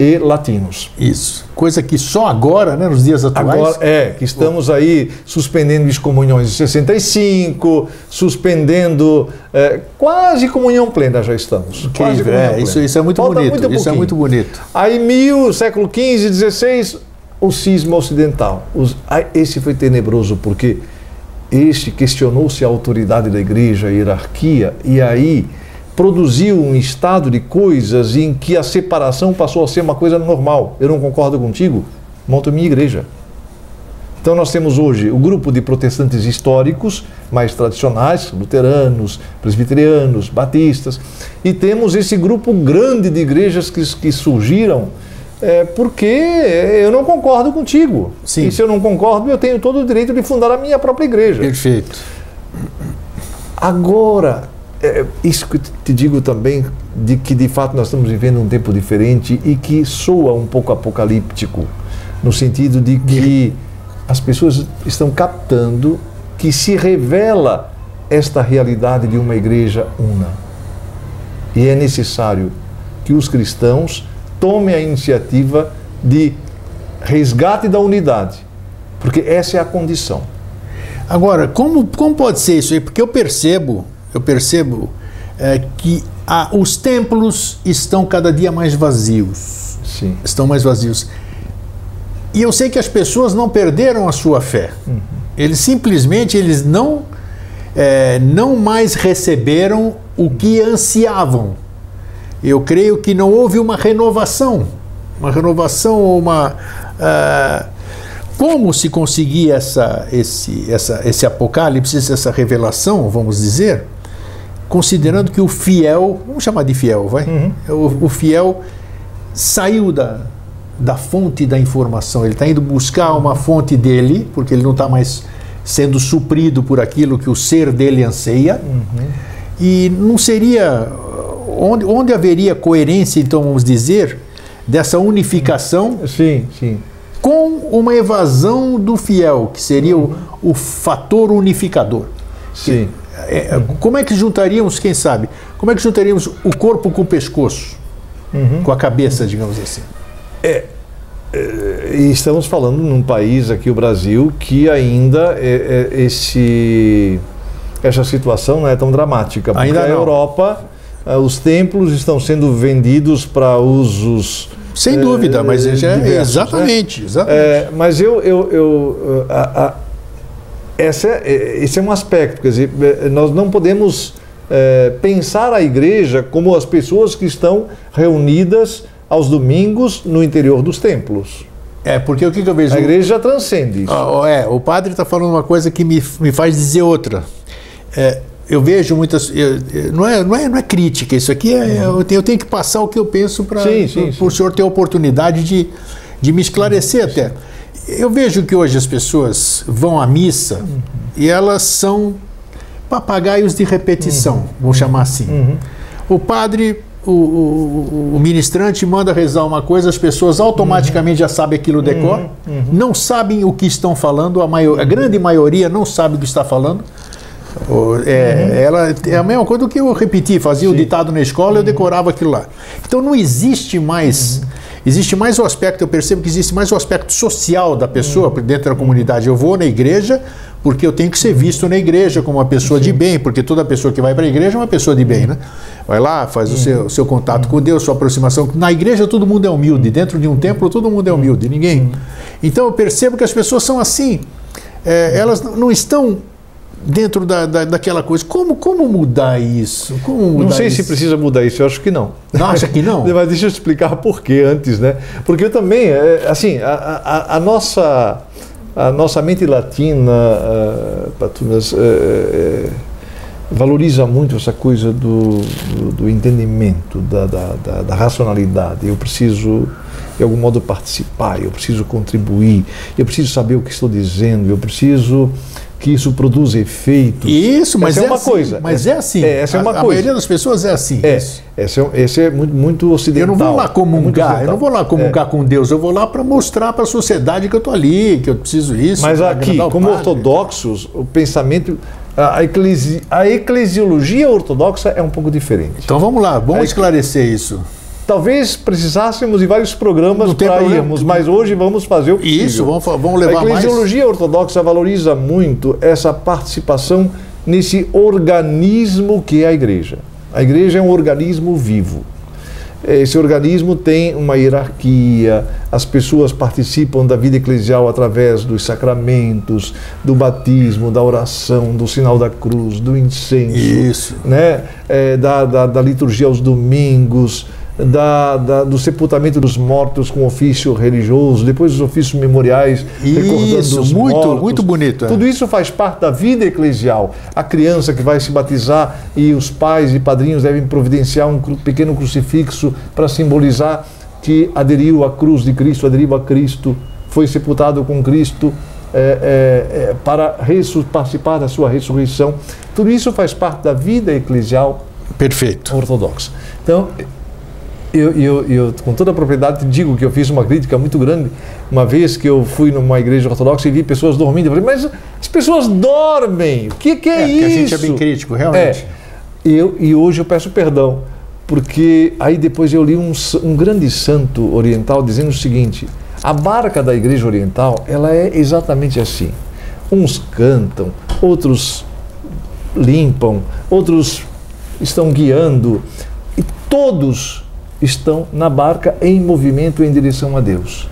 e latinos. Isso. Coisa que só agora, né, nos dias atuais. Agora é que estamos aí suspendendo excomunhões de 65, suspendendo eh, quase comunhão plena já estamos. Quase Incrível, comunhão é, isso, isso é muito Falta bonito. muito Isso é muito bonito. Aí mil, século XV, XVI, o cisma ocidental. Os, esse foi tenebroso porque este questionou-se a autoridade da igreja, a hierarquia, e aí produziu um estado de coisas em que a separação passou a ser uma coisa normal. Eu não concordo contigo, monto minha igreja. Então nós temos hoje o grupo de protestantes históricos, mais tradicionais, luteranos, presbiterianos, batistas, e temos esse grupo grande de igrejas que, que surgiram é, porque eu não concordo contigo. Sim. E se eu não concordo, eu tenho todo o direito de fundar a minha própria igreja. Perfeito. Agora, é, isso que te digo também, de que de fato nós estamos vivendo um tempo diferente e que soa um pouco apocalíptico, no sentido de que as pessoas estão captando que se revela esta realidade de uma igreja una. E é necessário que os cristãos tomem a iniciativa de resgate da unidade, porque essa é a condição. Agora, como, como pode ser isso aí? Porque eu percebo, eu percebo é, que os templos estão cada dia mais vazios. Sim. Estão mais vazios. E eu sei que as pessoas não perderam a sua fé. Uhum. Eles simplesmente eles não é, não mais receberam o que ansiavam. Eu creio que não houve uma renovação, uma renovação, uma uh, como se conseguir essa, esse, essa, esse apocalipse, essa revelação, vamos dizer, considerando que o fiel, vamos chamar de fiel, vai? Uhum. O, o fiel saiu da, da fonte da informação. Ele está indo buscar uma fonte dele, porque ele não está mais sendo suprido por aquilo que o ser dele anseia. Uhum. E não seria. Onde, onde haveria coerência, então, vamos dizer, dessa unificação? Sim, sim. Com uma evasão do fiel, que seria o, o fator unificador. Sim. É, é, como é que juntaríamos, quem sabe? Como é que juntaríamos o corpo com o pescoço? Uhum. Com a cabeça, digamos assim. É, é, e estamos falando num país aqui, o Brasil, que ainda é, é, esse, essa situação não é tão dramática. Ainda a Europa, os templos estão sendo vendidos para usos. Sem dúvida, é, mas já, diversos, exatamente. Né? exatamente. mas eu. eu, eu a, a, essa é, esse é um aspecto, quer dizer, nós não podemos pensar a igreja como as pessoas que estão reunidas aos domingos no interior dos templos. É, porque o que, que eu vejo? A igreja já transcende isso. Ah, é, o padre está falando uma coisa que me, me faz dizer outra. É, eu vejo muitas. Eu, não, é, não, é, não é crítica, isso aqui é. Eu tenho, eu tenho que passar o que eu penso para o senhor ter a oportunidade de, de me esclarecer até. Eu vejo que hoje as pessoas vão à missa uhum. e elas são papagaios de repetição, uhum. vou chamar assim. Uhum. O padre o, o, o, ministrante manda rezar uma coisa, as pessoas automaticamente uhum. já sabem aquilo decor, uhum. Uhum. não sabem o que estão falando, a, maior, a grande maioria não sabe o que está falando. É, ela, é a mesma coisa do que eu repeti, fazia Sim. o ditado na escola, eu decorava aquilo lá. Então não existe mais. Existe mais o aspecto, eu percebo que existe mais o aspecto social da pessoa dentro da comunidade. Eu vou na igreja porque eu tenho que ser visto na igreja como uma pessoa Sim. de bem, porque toda pessoa que vai para a igreja é uma pessoa de bem, né? Vai lá, faz o seu, seu contato com Deus, sua aproximação. Na igreja todo mundo é humilde, dentro de um templo todo mundo é humilde, ninguém. Então eu percebo que as pessoas são assim. É, elas não estão dentro da, da, daquela coisa. Como, como mudar isso? Como mudar não sei isso? se precisa mudar isso, eu acho que não. Não, acha que não? Mas deixa eu explicar por quê antes, né? Porque eu também, é, assim, a, a, a nossa a nossa mente latina, uh, Patunas, uh, uh, valoriza muito essa coisa do, do, do entendimento, da, da, da, racionalidade. Eu preciso, de algum modo, participar, eu preciso contribuir, eu preciso saber o que estou dizendo, eu preciso que isso produza efeitos. Isso, mas essa é, é uma assim, coisa. Mas é assim. É, essa é uma a, coisa. A maioria das pessoas é assim. É, esse é, esse é muito, muito ocidental. Eu não vou lá comungar, é eu não vou lá comungar é. com Deus, eu vou lá para mostrar para a sociedade que eu estou ali, que eu preciso isso. Mas aqui, como padre. ortodoxos, o pensamento a, eclesi, a eclesiologia ortodoxa é um pouco diferente. Então vamos lá, vamos esclarecer isso. Talvez precisássemos de vários programas para irmos, mas hoje vamos fazer o possível. Isso, vamos, vamos levar mais. A eclesiologia mais... ortodoxa valoriza muito essa participação nesse organismo que é a igreja. A igreja é um organismo vivo. esse organismo tem uma hierarquia, as pessoas participam da vida eclesial através dos sacramentos, do batismo, da oração, do sinal da cruz, do incenso, Isso. Né? É, da, da, da liturgia aos domingos, da, da, do sepultamento dos mortos com ofício religioso, depois os ofícios memoriais recordando Isso, os muito, mortos. muito bonito. é. Tudo isso faz parte da vida eclesial. A criança que vai se batizar e os pais e padrinhos devem providenciar um pequeno crucifixo para simbolizar que aderiu à cruz de Cristo, aderiu a Cristo, foi sepultado com Cristo é, é, é, para participar da sua ressurreição. Tudo isso faz parte da vida eclesial Perfeito. ortodoxa. Então, eu, eu, eu, com toda a propriedade, te digo que eu fiz uma crítica muito grande uma vez que eu fui numa igreja ortodoxa e vi pessoas dormindo. Eu falei, mas as pessoas dormem! O que, que é, É, isso? a gente é bem crítico, realmente. É. Eu, e hoje eu peço perdão, porque aí depois eu li um, um grande santo oriental dizendo o seguinte: a barca da igreja oriental ela é exatamente assim. Uns cantam, outros limpam, outros estão guiando, e todos estão na barca em movimento em direção a Deus.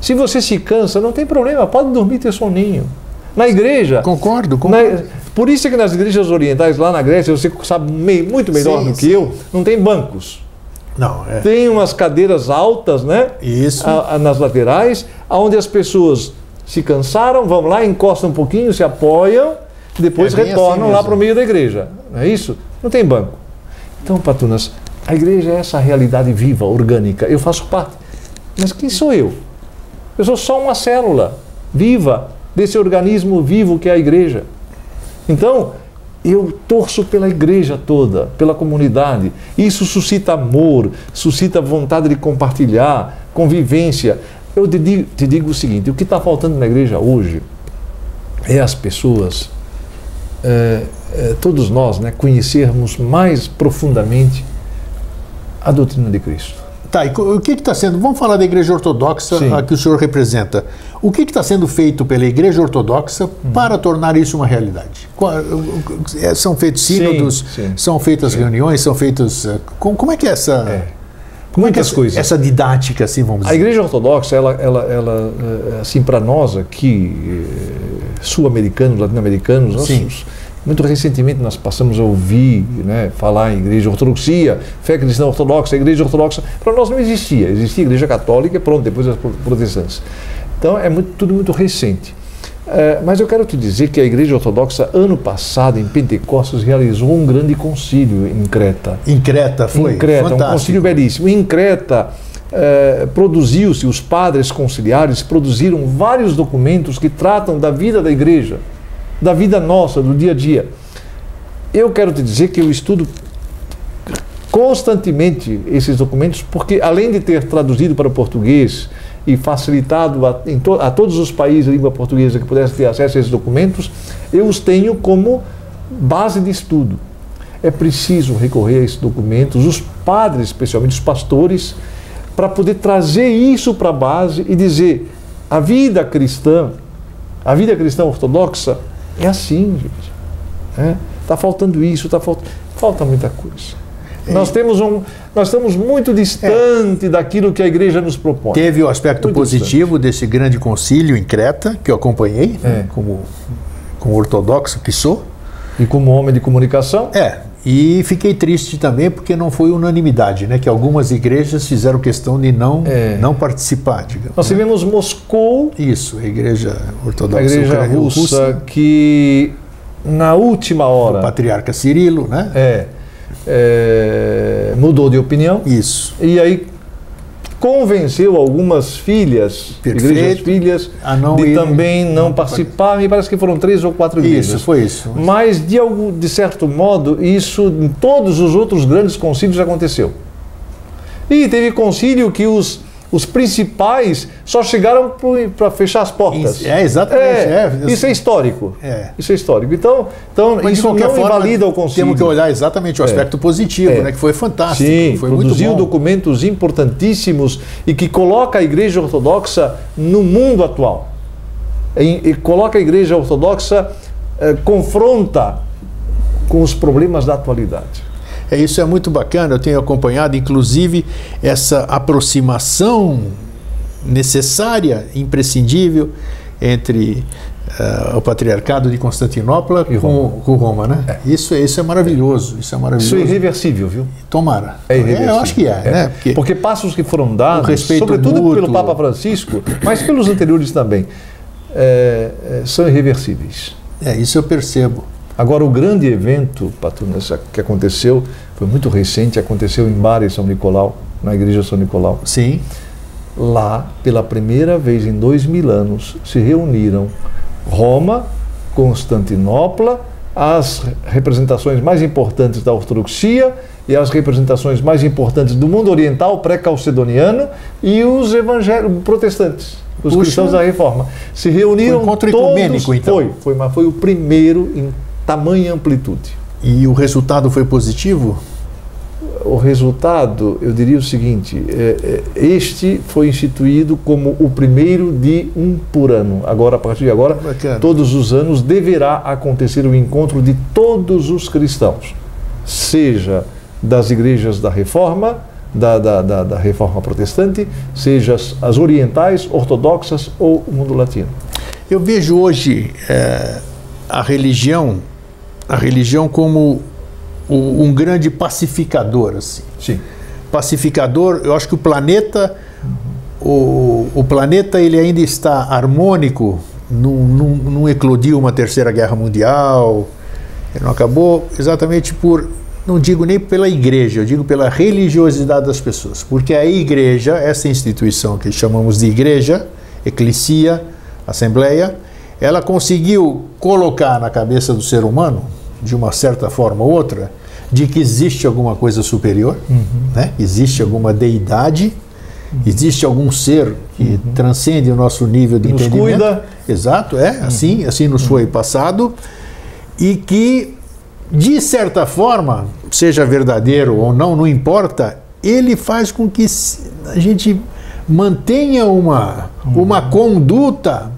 Se você se cansa, não tem problema, pode dormir ter soninho. Na igreja, Concordo, concordo. na- por isso é que nas igrejas orientais, lá na Grécia, você sabe muito melhor Sim, do que sim. eu, não tem bancos. Não, é. Tem umas cadeiras altas, né? Isso. a- a- nas laterais, onde as pessoas se cansaram, vão lá, encostam um pouquinho, se apoiam, depois É bem retornam assim lá para o meio da igreja. Não é isso? Não tem banco. Então, Patunas, a igreja é essa realidade viva, orgânica. Eu faço parte. Mas quem sou eu? Eu sou só uma célula viva desse organismo vivo que é a igreja. Então, eu torço pela igreja toda, pela comunidade. Isso suscita amor, suscita vontade de compartilhar, convivência. Eu te digo, te digo o seguinte: o que está faltando na igreja hoje é as pessoas, é, é, todos nós, né, conhecermos mais profundamente a doutrina de Cristo. Tá, e o que está sendo. Vamos falar da Igreja Ortodoxa Sim. a que o senhor representa. O que está sendo feito pela Igreja Ortodoxa Hum. para tornar isso uma realidade? É, são feitos sínodos, sim. são feitas reuniões, são feitos. eh, com- como é que é essa. É. Como é que é Muitas essa, coisas. essa didática, assim, vamos A dizer? Igreja Ortodoxa, ela, ela, ela eh, assim, para nós aqui, eh, sul-americanos, latino-americanos, nós- Sim. Muito recentemente nós passamos a ouvir né, falar em Igreja Ortodoxia, fé cristã ortodoxa, Igreja Ortodoxa. Para nós não existia. Existia Igreja Católica e pronto, depois as pro- protestantes. Então é muito- tudo muito recente. Eh, mas eu quero te dizer que a Igreja Ortodoxa, ano passado, em Pentecostes, realizou um grande concílio em Creta. Em Creta foi. Em Creta, um fantástico. concílio belíssimo. Em Creta, eh, produziu-se, os padres conciliares produziram vários documentos que tratam da vida da igreja, da vida nossa, do dia a dia. Eu quero te dizer que eu estudo constantemente esses documentos, porque além de ter traduzido para o português e facilitado a, to- a todos os países de língua portuguesa que pudessem ter acesso a esses documentos, eu os tenho como base de estudo. É preciso recorrer a esses documentos, os padres, especialmente os pastores, para poder trazer isso para a base e dizer: a vida cristã, a vida cristã ortodoxa é assim, gente. Está faltando isso, tá faltando. Falta muita coisa. Nós temos um, nós estamos muito distante daquilo que a igreja nos propõe. Teve o aspecto Muito positivo desse grande concílio em Creta, que eu acompanhei, né, É. como, como ortodoxo que sou. E como homem de comunicação, É, e fiquei triste também porque não foi unanimidade, né? Que algumas igrejas fizeram questão de não, É. não participar, digamos. nós tivemos Moscou, Isso, a igreja ortodoxa a igreja ucraniana- russa, que na última o hora patriarca Cirilo, né? é, é, mudou de opinião Isso. e aí convenceu algumas filhas, Perfeito. igrejas filhas, de irem- também não, não participar. Me parece que foram três ou quatro igrejas. Isso, foi isso. Mas, de, algum, de certo modo, isso em todos os outros grandes concílios aconteceu. E teve concílio que os, os principais só chegaram para fechar as portas. Isso, é, exatamente, é. isso é histórico. É. Isso é histórico. Então, então Mas, isso não forma, invalida o concílio. temos que olhar exatamente o aspecto positivo, É. né? Que foi fantástico. Sim, foi muito produziu documentos importantíssimos e que coloca a Igreja Ortodoxa no mundo atual. E, e coloca a Igreja Ortodoxa, eh, confronta com os problemas da atualidade. É, isso é muito bacana, eu tenho acompanhado, inclusive, essa aproximação necessária, imprescindível, entre uh, o patriarcado de Constantinopla e com, com Roma, né? É. Isso, é, isso é maravilhoso, isso é maravilhoso. Isso é irreversível, viu? Tomara. É irreversível. É, eu acho que é, é. né? Porque, Porque, passos que foram dados, sobretudo mútuo. pelo Papa Francisco, mas pelos anteriores também, é, é, são irreversíveis. É, isso eu percebo. Agora, o grande evento, Patunas, que aconteceu, foi muito recente, aconteceu em Bari, São Nicolau, na igreja São Nicolau. Sim. Lá, pela primeira vez em dois mil anos, se reuniram Roma, Constantinopla, as representações mais importantes da ortodoxia e as representações mais importantes do mundo oriental pré-calcedoniano e os evangélicos protestantes os Puxa. cristãos da reforma. Se reuniram. Um encontro todos, ecumênico, então. Foi, foi, mas foi o primeiro em tamanha amplitude. E o resultado foi positivo? O resultado, eu diria o seguinte: é, é, este foi instituído como o primeiro de um por ano. Agora, a partir de agora, Bacana. todos os anos deverá acontecer o encontro de todos os cristãos, seja das igrejas da reforma, da, da, da, da reforma protestante, seja as, as, orientais, ortodoxas ou o mundo latino. Eu vejo hoje é, a religião, a religião como um grande pacificador, assim. Sim. Pacificador. Eu acho que o planeta, o, o planeta ele ainda está harmônico. Não, não, não eclodiu uma terceira guerra mundial. Ele não acabou exatamente por não digo nem pela igreja, eu digo pela religiosidade das pessoas. Porque a igreja, essa instituição que chamamos de igreja, eclesia, assembleia, ela conseguiu colocar na cabeça do ser humano, de uma certa forma ou outra, de que existe alguma coisa superior, uhum. né? existe alguma deidade, uhum. existe algum ser que uhum. transcende o nosso nível de nos entendimento. Cuida. Exato, é, assim, assim nos foi passado, e que de certa forma, seja verdadeiro ou não, não importa, ele faz com que a gente mantenha uma, uhum. uma conduta,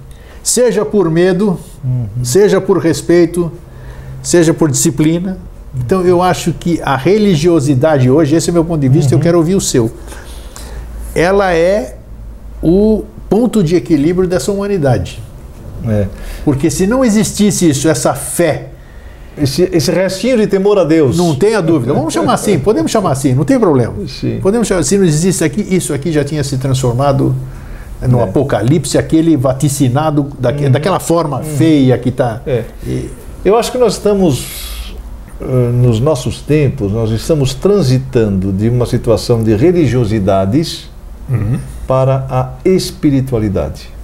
seja por medo, uhum. seja por respeito, seja por disciplina. Então eu acho que a religiosidade hoje, esse é meu ponto de vista, uhum. eu quero ouvir o seu. Ela é o ponto de equilíbrio dessa humanidade. É. Porque se não existisse isso, essa fé esse, esse restinho de temor a Deus. Não tenha dúvida. Vamos chamar assim, podemos chamar assim, não tem problema. Sim. Podemos chamar, se não existe aqui, isso aqui já tinha se transformado no é. Apocalipse, aquele vaticinado daque, uhum. daquela forma uhum. feia que está. É. E... Eu acho que nós estamos, uh, nos nossos tempos, nós estamos transitando de uma situação de religiosidades uhum. para a espiritualidade.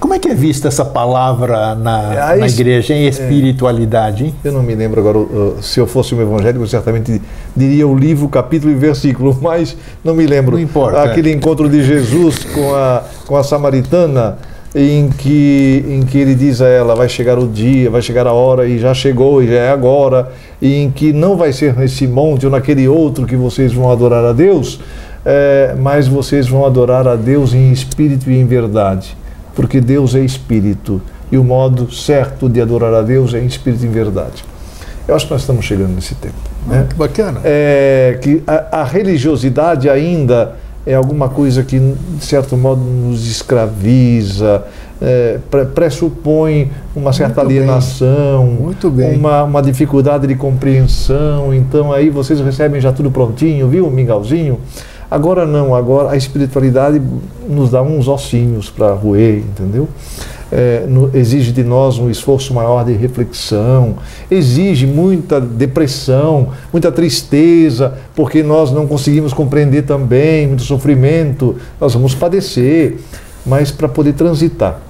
Como é que é vista essa palavra na, na igreja, em espiritualidade? Hein? Eu não me lembro agora, uh, se eu fosse um evangélico, eu certamente diria o livro, capítulo e versículo, mas não me lembro. Não importa. Aquele encontro de Jesus com a, com a samaritana, em que, em que ele diz a ela: vai chegar o dia, vai chegar a hora, e já chegou, e já é agora, e em que não vai ser nesse monte ou naquele outro que vocês vão adorar a Deus, é, mas vocês vão adorar a Deus em espírito e em verdade porque Deus é espírito e o modo certo de adorar a Deus é em espírito e em verdade. Eu acho que nós estamos chegando nesse tempo. Né? Que bacana. É, que a, a, religiosidade ainda é alguma coisa que, de certo modo, nos escraviza, é, pressupõe uma certa Muito alienação, bem. Muito bem. Uma, uma dificuldade de compreensão. Então, aí vocês recebem já tudo prontinho, viu, mingauzinho? Agora não, agora a espiritualidade nos dá uns ossinhos para roer, entendeu? É, no, exige de nós um esforço maior de reflexão, exige muita depressão, muita tristeza, porque nós não conseguimos compreender também, muito sofrimento, nós vamos padecer, mas para poder transitar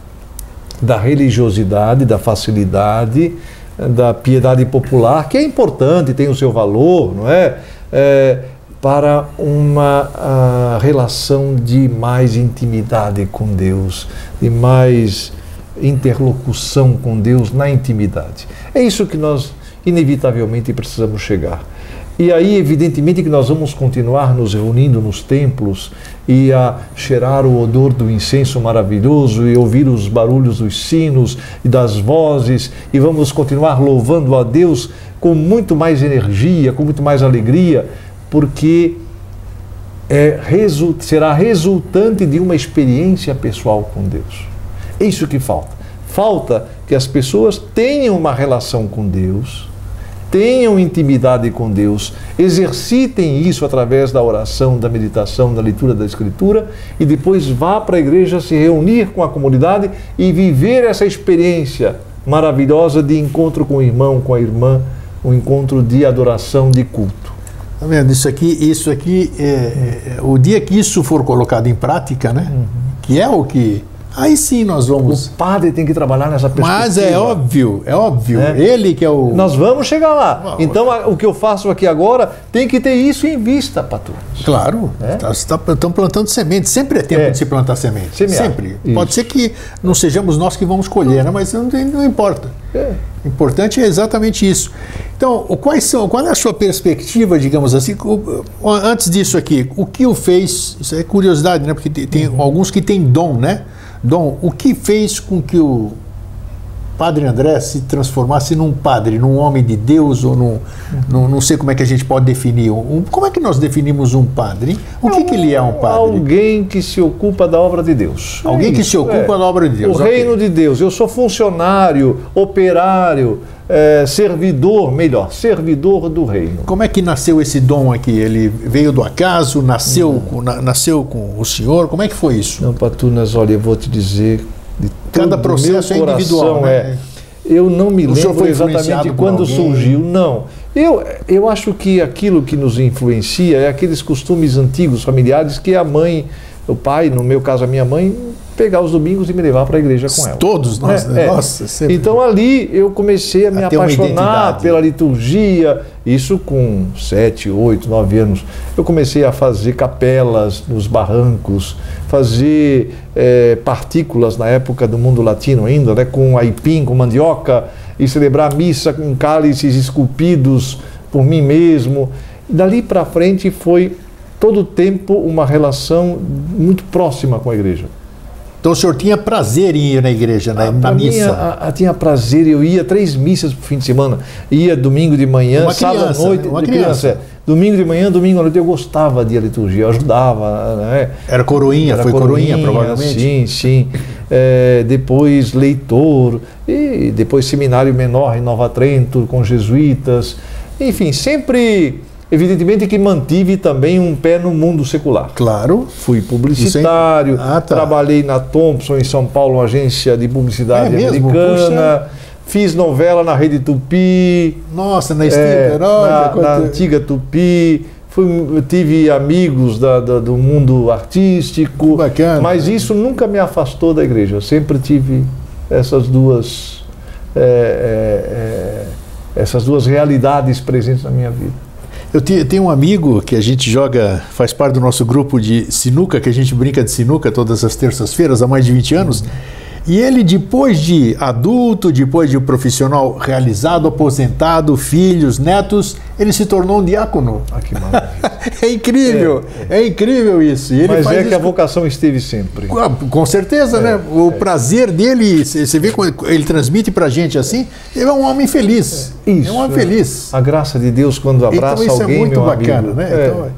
da religiosidade, da facilidade, da piedade popular, que é importante, tem o seu valor, não é? é para uma relação de mais intimidade com Deus, de mais interlocução com Deus na intimidade. É isso que nós inevitavelmente precisamos chegar. E aí, evidentemente, que nós vamos continuar nos reunindo nos templos e a cheirar o odor do incenso maravilhoso e ouvir os barulhos dos sinos e das vozes e vamos continuar louvando a Deus com muito mais energia, com muito mais alegria, porque é, será resultante de uma experiência pessoal com Deus. É isso que falta. Falta que as pessoas tenham uma relação com Deus, tenham intimidade com Deus, exercitem isso através da oração, da meditação, da leitura da Escritura e depois vá para a igreja se reunir com a comunidade e viver essa experiência maravilhosa de encontro com o irmão, com a irmã, um encontro de adoração, de culto. Tá vendo? Isso aqui, isso aqui é, é, o dia que isso for colocado em prática, né? Uhum. Que é o que Aí sim nós vamos. O padre tem que trabalhar nessa perspectiva. Mas é óbvio, é óbvio. É. Ele que é o. Nós vamos chegar lá. então o que eu faço aqui agora tem que ter isso em vista, patrões. Claro. É? Tá, estão tá, plantando sementes. Sempre é tempo é. de se plantar semente. Semear. Sempre. Isso. Pode ser que não sejamos nós que vamos colher, né? mas não, não importa. É. O importante é exatamente isso. Então, quais são, qual é a sua perspectiva, digamos assim, antes disso aqui, o que o fez, isso é curiosidade, né? Porque tem, tem uhum. alguns que têm dom, né? Dom, o que fez com que o Padre André se transformasse num padre, num homem de Deus ou num, num não sei como é que a gente pode definir. Um, como é que nós definimos um padre? O que, que ele é um padre? Alguém que se ocupa da obra de Deus. Alguém é que se ocupa é. da obra de Deus. O okay. reino de Deus. Eu sou funcionário, operário, é, servidor, melhor, servidor do reino. Como é que nasceu esse dom aqui? Ele veio do acaso, nasceu, com, na, nasceu com o senhor? Como é que foi isso? Não, Patunas, olha, eu vou te dizer. Cada processo é individual, né? É, eu não me lembro exatamente quando surgiu, não. Eu, eu acho que aquilo que nos influencia é aqueles costumes antigos, familiares, que a mãe, o pai, no meu caso a minha mãe, pegar os domingos e me levar para a igreja com ela. Todos nós, né? É. Nossa, sempre. Então ali eu comecei a me a apaixonar pela liturgia, isso com sete, oito, nove anos. Eu comecei a fazer capelas nos barrancos, fazer é, partículas na época do mundo latino ainda, né, com aipim, com mandioca, e celebrar missa com cálices esculpidos por mim mesmo. Dali para frente foi todo o tempo uma relação muito próxima com a igreja. Então o senhor tinha prazer em ir na igreja, na, na missa? a, a, tinha prazer, eu ia três missas por fim de semana. Ia domingo de manhã, uma sábado criança, à noite. Uma criança. criança. É. Domingo de manhã, domingo à noite, eu gostava de ir à liturgia, eu ajudava. Né? Era coroinha, Era foi coroinha, coroinha, provavelmente? Sim, sim. É, depois leitor, e depois seminário menor em Nova Trento, com jesuítas. Enfim, sempre Evidentemente que mantive também um pé no mundo secular. Claro. Fui publicitário, ah, tá. trabalhei na Thompson em São Paulo, uma agência de publicidade é americana. Fiz novela na Rede Tupi. Nossa, na é, na, na antiga Tupi. Fui, tive amigos da, da, do mundo artístico. Bacana. Mas isso nunca me afastou da igreja. Eu sempre tive essas duas, é, é, é essas duas realidades presentes na minha vida. Eu tenho um amigo que a gente joga, faz parte do nosso grupo de sinuca, que a gente brinca de sinuca todas as terças-feiras há mais de 20 anos. Uhum. E ele, depois de adulto, depois de um profissional realizado, aposentado, filhos, netos, ele se tornou um diácono. Ah, que é incrível, é, é. é, incrível isso. Ele Mas é que a vocação esteve sempre. Com certeza, é, né? O é. prazer dele, você vê quando ele transmite pra gente assim, ele é um homem feliz. Isso. É um homem feliz. A graça de Deus quando abraça então, isso alguém, é muito bacana, amigo. né? Então,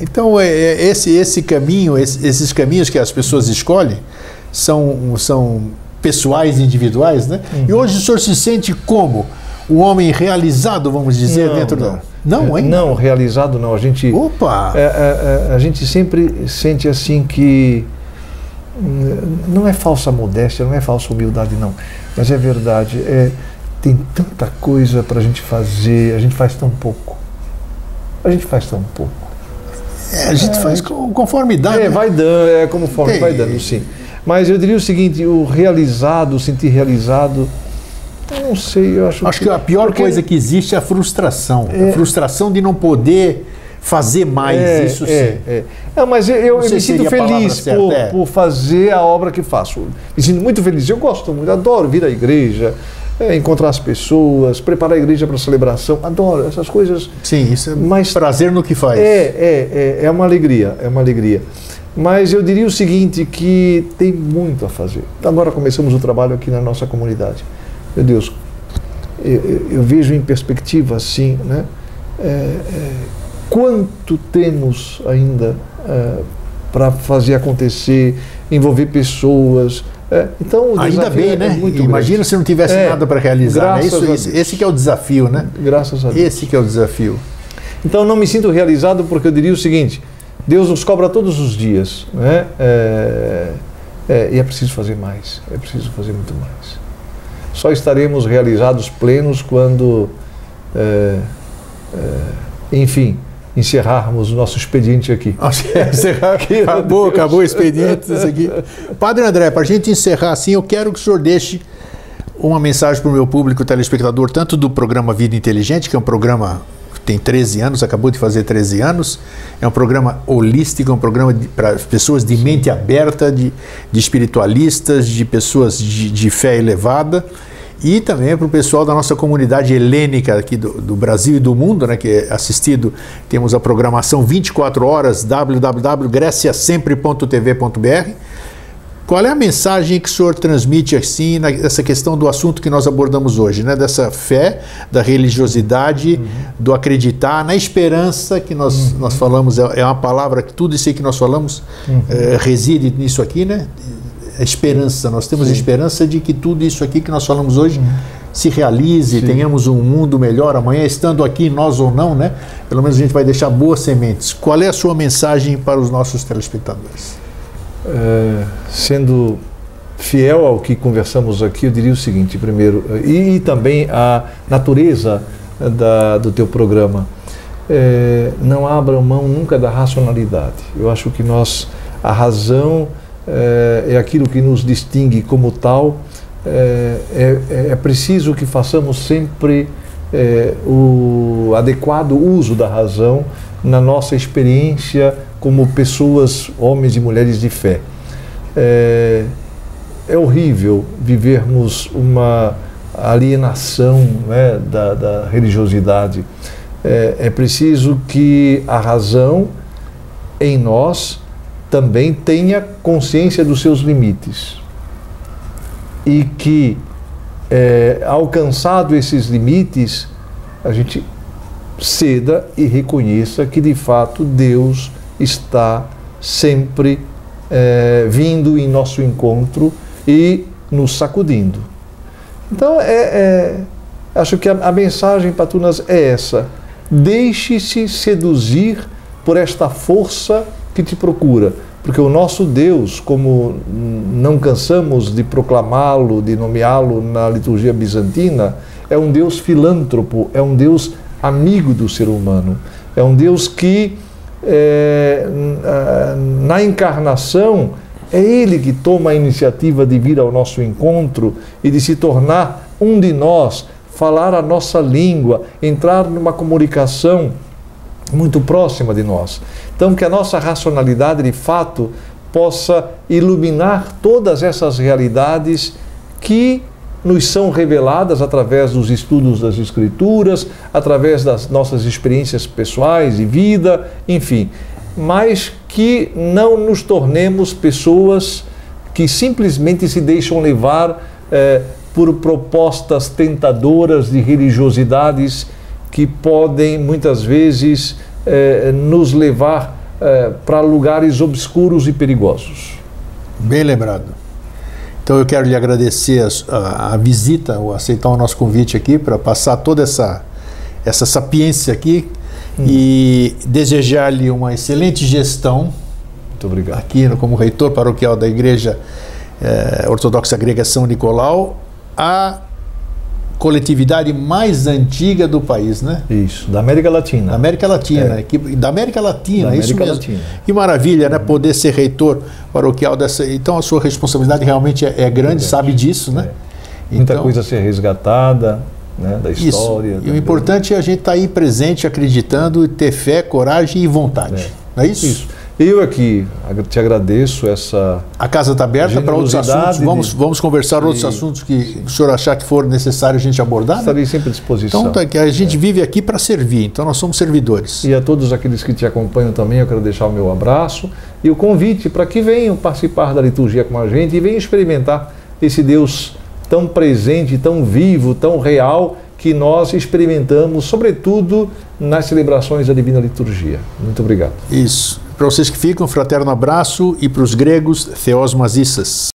então é, esse, esse caminho, esses caminhos que as pessoas escolhem, são, são pessoais, individuais, né? Uhum. E hoje o senhor se sente como? Um homem realizado, vamos dizer, não, dentro não. da. Não, ainda? Não, realizado não. A gente. Opa! É, é, é, a gente sempre sente assim que. Não é falsa modéstia, não é falsa humildade, não. Mas é verdade. É, tem tanta coisa para a gente fazer, a gente faz tão pouco. A gente faz tão pouco. É, a gente é, faz conformidade. É, né? vai dando, é conforme vai dando, sim. Mas eu diria o seguinte: o realizado, o sentir realizado. Eu não sei, eu acho, acho que, que a pior porque... coisa que existe é a frustração. É... A frustração de não poder fazer mais, é, isso é, sim. É, é. mas eu, eu me sinto feliz por, é. por fazer a obra que faço. Me sinto muito feliz. Eu gosto muito, adoro vir à igreja, é, encontrar as pessoas, preparar a igreja para a celebração. Adoro essas coisas. Sim, isso é Mas, prazer no que faz. É, é, é, é uma alegria, é uma alegria. Mas eu diria o seguinte, que tem muito a fazer. Agora começamos o trabalho aqui na nossa comunidade. Meu Deus, eu, eu vejo em perspectiva assim, né? É, é, quanto temos ainda é, para fazer acontecer, envolver pessoas. É, então, ainda bem, é né? Imagina grande. se não tivesse é, nada para realizar. Né? Isso, esse, esse que é o desafio, né? Graças a Deus. Esse que é o desafio. Então não me sinto realizado porque eu diria o seguinte: Deus nos cobra todos os dias, né? É, é, e é preciso fazer mais, é preciso fazer muito mais. Só estaremos realizados plenos quando, é, é enfim, encerrarmos o nosso expediente aqui. encerrar aqui. Acabou, acabou o expediente. Aqui. Padre André, para a gente encerrar assim, eu quero que o senhor deixe uma mensagem para o meu público telespectador, tanto do programa Vida Inteligente, que é um programa tem 13 anos, acabou de fazer 13 anos. É um programa holístico, é um programa para pessoas de mente aberta, de, de espiritualistas, de pessoas de, de fé elevada. E também para o pessoal da nossa comunidade helênica aqui do, do, Brasil e do mundo, né, que é assistido, temos a programação 24 horas, www.greciasempre.tv.br qual é a mensagem que o senhor transmite assim nessa questão do assunto que nós abordamos hoje, né? Dessa fé, da religiosidade, uhum. do acreditar, na esperança que nós, uhum. nós falamos é, é uma palavra que tudo isso aí que nós falamos uhum. é, reside nisso aqui, né? É esperança. Nós temos Sim. esperança de que tudo isso aqui que nós falamos hoje uhum. se realize, Sim. tenhamos um mundo melhor amanhã, estando aqui nós ou não, né? Pelo menos a gente vai deixar boas sementes. Qual é a sua mensagem para os nossos telespectadores? É, sendo fiel ao que conversamos aqui, eu diria o seguinte, primeiro, e, e também a natureza da, do teu programa. É, não abram mão nunca da racionalidade. Eu acho que nós, a razão é, é aquilo que nos distingue como tal. É, é, é preciso que façamos sempre o adequado uso da razão na nossa experiência como pessoas, homens e mulheres de fé. É, é horrível vivermos uma alienação né, da, da, religiosidade. É, é preciso que a razão em nós também tenha consciência dos seus limites e que, é, alcançado esses limites, a gente ceda e reconheça que de fato Deus está sempre é, vindo em nosso encontro e nos sacudindo. Então, é, é acho que a, a mensagem, Patunas, é essa. Deixe-se seduzir por esta força que te procura, porque o nosso Deus, como não cansamos de proclamá-lo, de nomeá-lo na liturgia bizantina, é um Deus filântropo, é um Deus amigo do ser humano, é um Deus que é, na encarnação, é Ele que toma a iniciativa de vir ao nosso encontro e de se tornar um de nós, falar a nossa língua, entrar numa comunicação muito próxima de nós. Então, que a nossa racionalidade, de fato, possa iluminar todas essas realidades que nos são reveladas através dos estudos das Escrituras, através das nossas experiências pessoais e vida, enfim, mas que não nos tornemos pessoas que simplesmente se deixam levar eh, por propostas tentadoras de religiosidades que podem muitas vezes eh, nos levar eh, para lugares obscuros e perigosos. Bem lembrado. Então eu quero lhe agradecer a, a, a visita, ou aceitar o nosso convite aqui para passar toda essa, essa sapiência aqui hum. e desejar-lhe uma excelente gestão. Muito obrigado. Aqui como reitor paroquial da Igreja eh, Ortodoxa Grega São Nicolau, a coletividade mais antiga do país, né? Isso, da América Latina. Da América Latina, é. que, da América Latina, da isso mesmo. Latina. Que maravilha, né? Poder ser reitor paroquial dessa. Então a sua responsabilidade realmente é, é grande, é sabe disso, né? É. Muita então, coisa a ser resgatada. Né, da história. Isso. E o importante é a gente estar tá aí presente, acreditando, ter fé, coragem e vontade. É. Não é isso? Isso. Eu aqui te agradeço essa. A casa está aberta para outros assuntos. Vamos, de... vamos conversar outros assuntos que sim. o senhor achar que for necessário a gente abordar. Né? Estarei né? sempre à disposição. Então, tá, a gente é. vive aqui para servir, então nós somos servidores. E a todos aqueles que te acompanham também, eu quero deixar o meu abraço e o convite para que venham participar da liturgia com a gente e venham experimentar esse Deus tão presente, tão vivo, tão real que nós experimentamos, sobretudo nas celebrações da Divina Liturgia. Muito obrigado. Isso. Para vocês que ficam, fraterno abraço e para os gregos, Theos Mazissas.